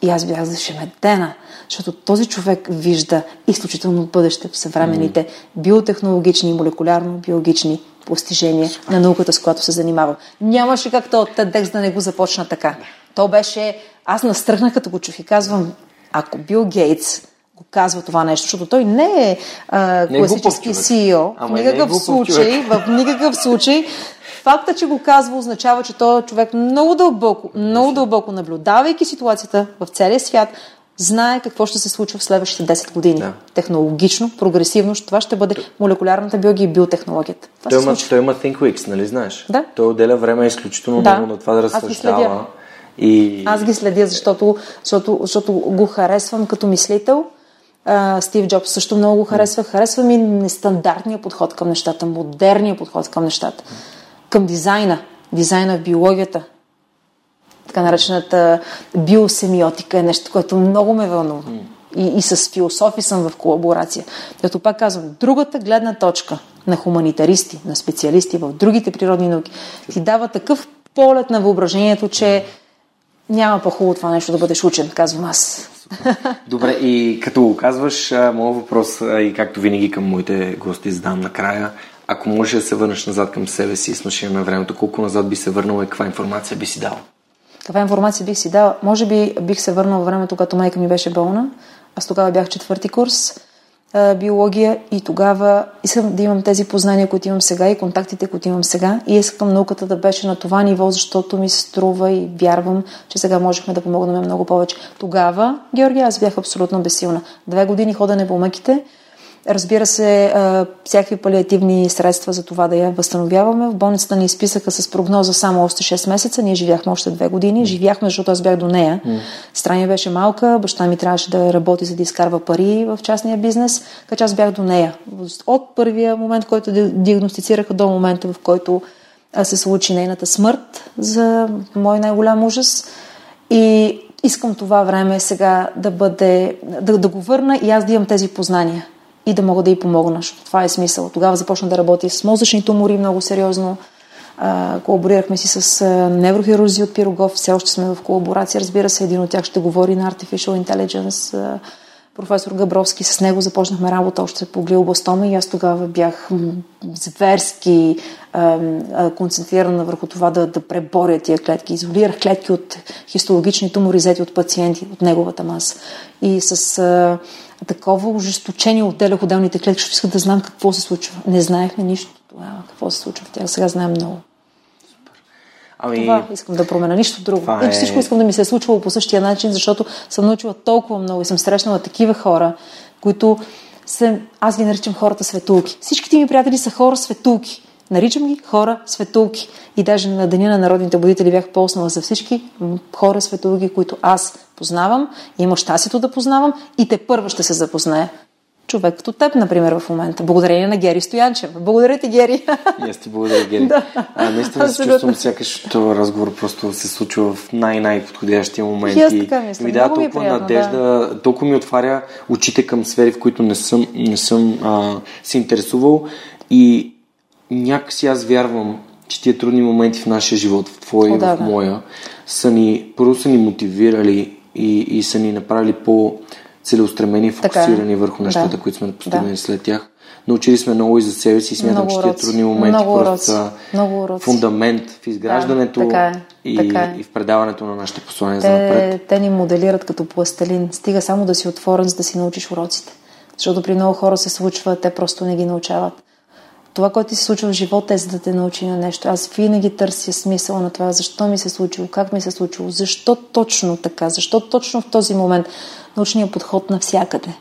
И аз бях зашеметена, защото този човек вижда изключително бъдеще в съвременните mm. биотехнологични, молекулярно-биологични постижения на науката, с която се занимавам. Нямаше как от TEDx да не го започна така. То беше... Аз настръхнах като го чух и казвам, ако Бил Гейтс го казва това нещо, защото той не е а, не е класически CEO. в никакъв е случай, в никакъв случай Факта, че го казва, означава, че той е човек много дълбоко, много дълбоко наблюдавайки ситуацията в целия свят, знае какво ще се случва в следващите 10 години. Да. Технологично, прогресивно, това ще бъде молекулярната биология и биотехнологията. Това той, има, той има Think Weeks, нали знаеш? Да. Той отделя време изключително да. много на това да разсъждава. И... Аз ги следя, защото, защото, защото го харесвам като мислител Стив Джобс също много го харесва. Харесва ми нестандартния подход към нещата, модерния подход към нещата, към дизайна, дизайна в биологията. Така наречената биосемиотика е нещо, което много ме вълнува. И, и с философи съм в колаборация. Като пак казвам, другата гледна точка на хуманитаристи, на специалисти в другите природни науки ти дава такъв полет на въображението, че няма по-хубаво това нещо да бъдеш учен, казвам аз. Добре, и като го казваш, моят въпрос, и както винаги към моите гости задам накрая, ако можеш да се върнеш назад към себе си с машина на времето, колко назад би се върнала и каква информация би си дала? Каква информация бих си дала? Може би бих се върнала във времето, когато майка ми беше болна. Аз тогава бях четвърти курс биология и тогава искам да имам тези познания, които имам сега и контактите, които имам сега и искам науката да беше на това ниво, защото ми се струва и вярвам, че сега можехме да помогнем много повече. Тогава, Георгия, аз бях абсолютно безсилна. Две години ходене по мъките Разбира се, всякакви палиативни средства за това да я възстановяваме. В болницата ни изписаха с прогноза само още 6 месеца. Ние живяхме още 2 години. Живяхме, защото аз бях до нея. Страня беше малка, баща ми трябваше да работи, за да изкарва пари в частния бизнес, така че аз бях до нея. От първия момент, който диагностицираха до момента, в който се случи нейната смърт за мой най-голям ужас. И искам това време сега да бъде, да, да го върна и аз да имам тези познания и да мога да й помогна, защото това е смисъл. Тогава започна да работи с мозъчни тумори много сериозно. А, колаборирахме си с а, неврохирузи от Пирогов, все още сме в колаборация. Разбира се, един от тях ще говори на Artificial Intelligence. А, професор Габровски, с него започнахме работа още по глиобластома и аз тогава бях зверски концентрирана върху това да, да преборя тия клетки. Изолирах клетки от хистологични тумори, взети от пациенти, от неговата маса. И с а, такова ожесточение отделях отделните клетки, защото исках да знам какво се случва. Не знаехме нищо тогава, какво се случва в тях. Сега знаем много. Ами... Това искам да променя, нищо друго. Това е... Всичко искам да ми се е случвало по същия начин, защото съм научила толкова много и съм срещнала такива хора, които се... аз ги наричам хората светулки. Всичките ми приятели са хора светулки. Наричам ги хора светулки. И даже на Деня на народните будители бях полснала за всички хора светулки, които аз познавам, има щастието да познавам и те първо ще се запозная човек като теб, например, в момента. Благодарение на Гери Стоянчев. Благодаря ти, Гери. И аз ти благодаря, Гери. да. А, наистина се чувствам сякаш този разговор просто се случва в най-най-подходящия момент. И аз така мисля. Ми дава толкова приятно, надежда, да. толкова ми отваря очите към сфери, в които не съм, не съм а, се интересувал и някакси аз вярвам, че тия трудни моменти в нашия живот, в твоя и в моя, са ни, първо са ни мотивирали и, и са ни направили по целеустремени и фокусирани така, върху нещата, да. които сме постигнали да. след тях. Научили сме много и за себе си и смятам, много че тия трудни моменти много просто са много фундамент в изграждането да, така е, и, така е. и в предаването на нашите послания те, за напред. Те ни моделират като пластелин. Стига само да си отворен, за да си научиш уроците. Защото при много хора се случва, те просто не ги научават. Това, което ти се случва в живота е за да те научи на нещо. Аз винаги търся смисъл на това, защо ми се случило, как ми се случило, защо точно така, защо точно в този момент научния подход навсякъде.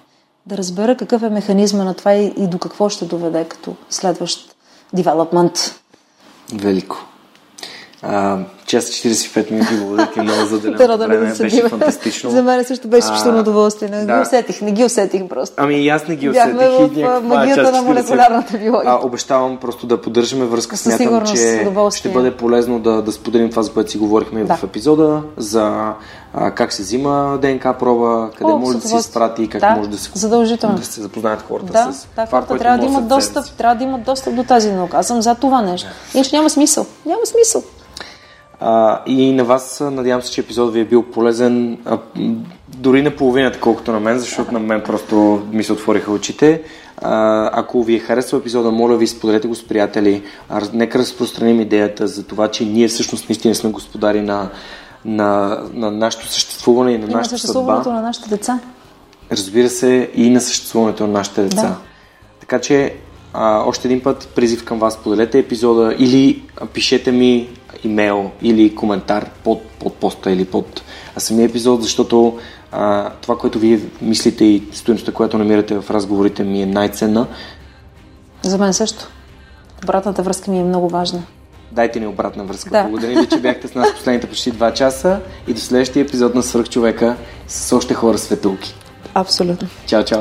Да разбера какъв е механизма на това и, и до какво ще доведе като следващ девелопмент. Велико. А, час 45 минути, благодаря ти много за отделеното да, време, да беше фантастично. За мен също беше изключително удоволствие. Не да. ги усетих, не ги усетих просто. Ами и аз не ги усетих. Бяхме в магията на молекулярната биология. А, обещавам просто да поддържаме връзка. Със Смятам, че ще бъде полезно да, да споделим това, за което си говорихме да. в епизода, за а, как се взима ДНК проба, къде О, може да се изпрати и как да, може да се, задължително. да се запознаят хората да, с да, това, хората трябва да имат достъп, трябва да имат достъп до тази наука. Аз съм за това нещо. Иначе няма смисъл. Няма смисъл. А, и на вас надявам се, че епизод ви е бил полезен а, дори на половината, колкото на мен, защото на мен просто ми се отвориха очите. А, ако ви е харесал епизода, моля ви, споделете го с приятели. А, нека разпространим идеята за това, че ние всъщност наистина сме господари на, на, на нашето съществуване и на и на съществуването съдба. на нашите деца. Разбира се, и на съществуването на нашите деца. Да. Така че а, още един път призив към вас, поделете епизода или пишете ми имейл или коментар под, под поста или под самия епизод, защото а, това, което вие мислите и стоеността, която намирате в разговорите ми е най-ценна. За мен също. Обратната връзка ми е много важна. Дайте ни обратна връзка. Да. Благодаря ви, че бяхте с нас последните почти 2 часа и до следващия епизод на Свърхчовека с още хора светулки. Абсолютно. Чао, чао.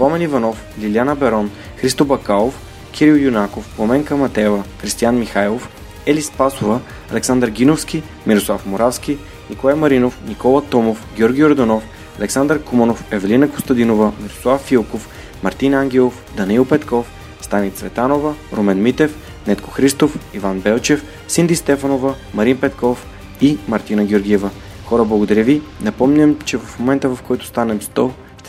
Помен Иванов, Лиляна Берон, Христо Бакалов, Кирил Юнаков, Пламенка Матева, Кристиян Михайлов, Ели Спасова, Александър Гиновски, Мирослав Моравски, Николай Маринов, Никола Томов, Георги Ордонов, Александър Куманов, Евелина Костадинова, Мирослав Филков, Мартин Ангелов, Даниил Петков, Стани Цветанова, Румен Митев, Нетко Христов, Иван Белчев, Синди Стефанова, Марин Петков и Мартина Георгиева. Хора, благодаря ви. Напомням, че в момента в който станем 100,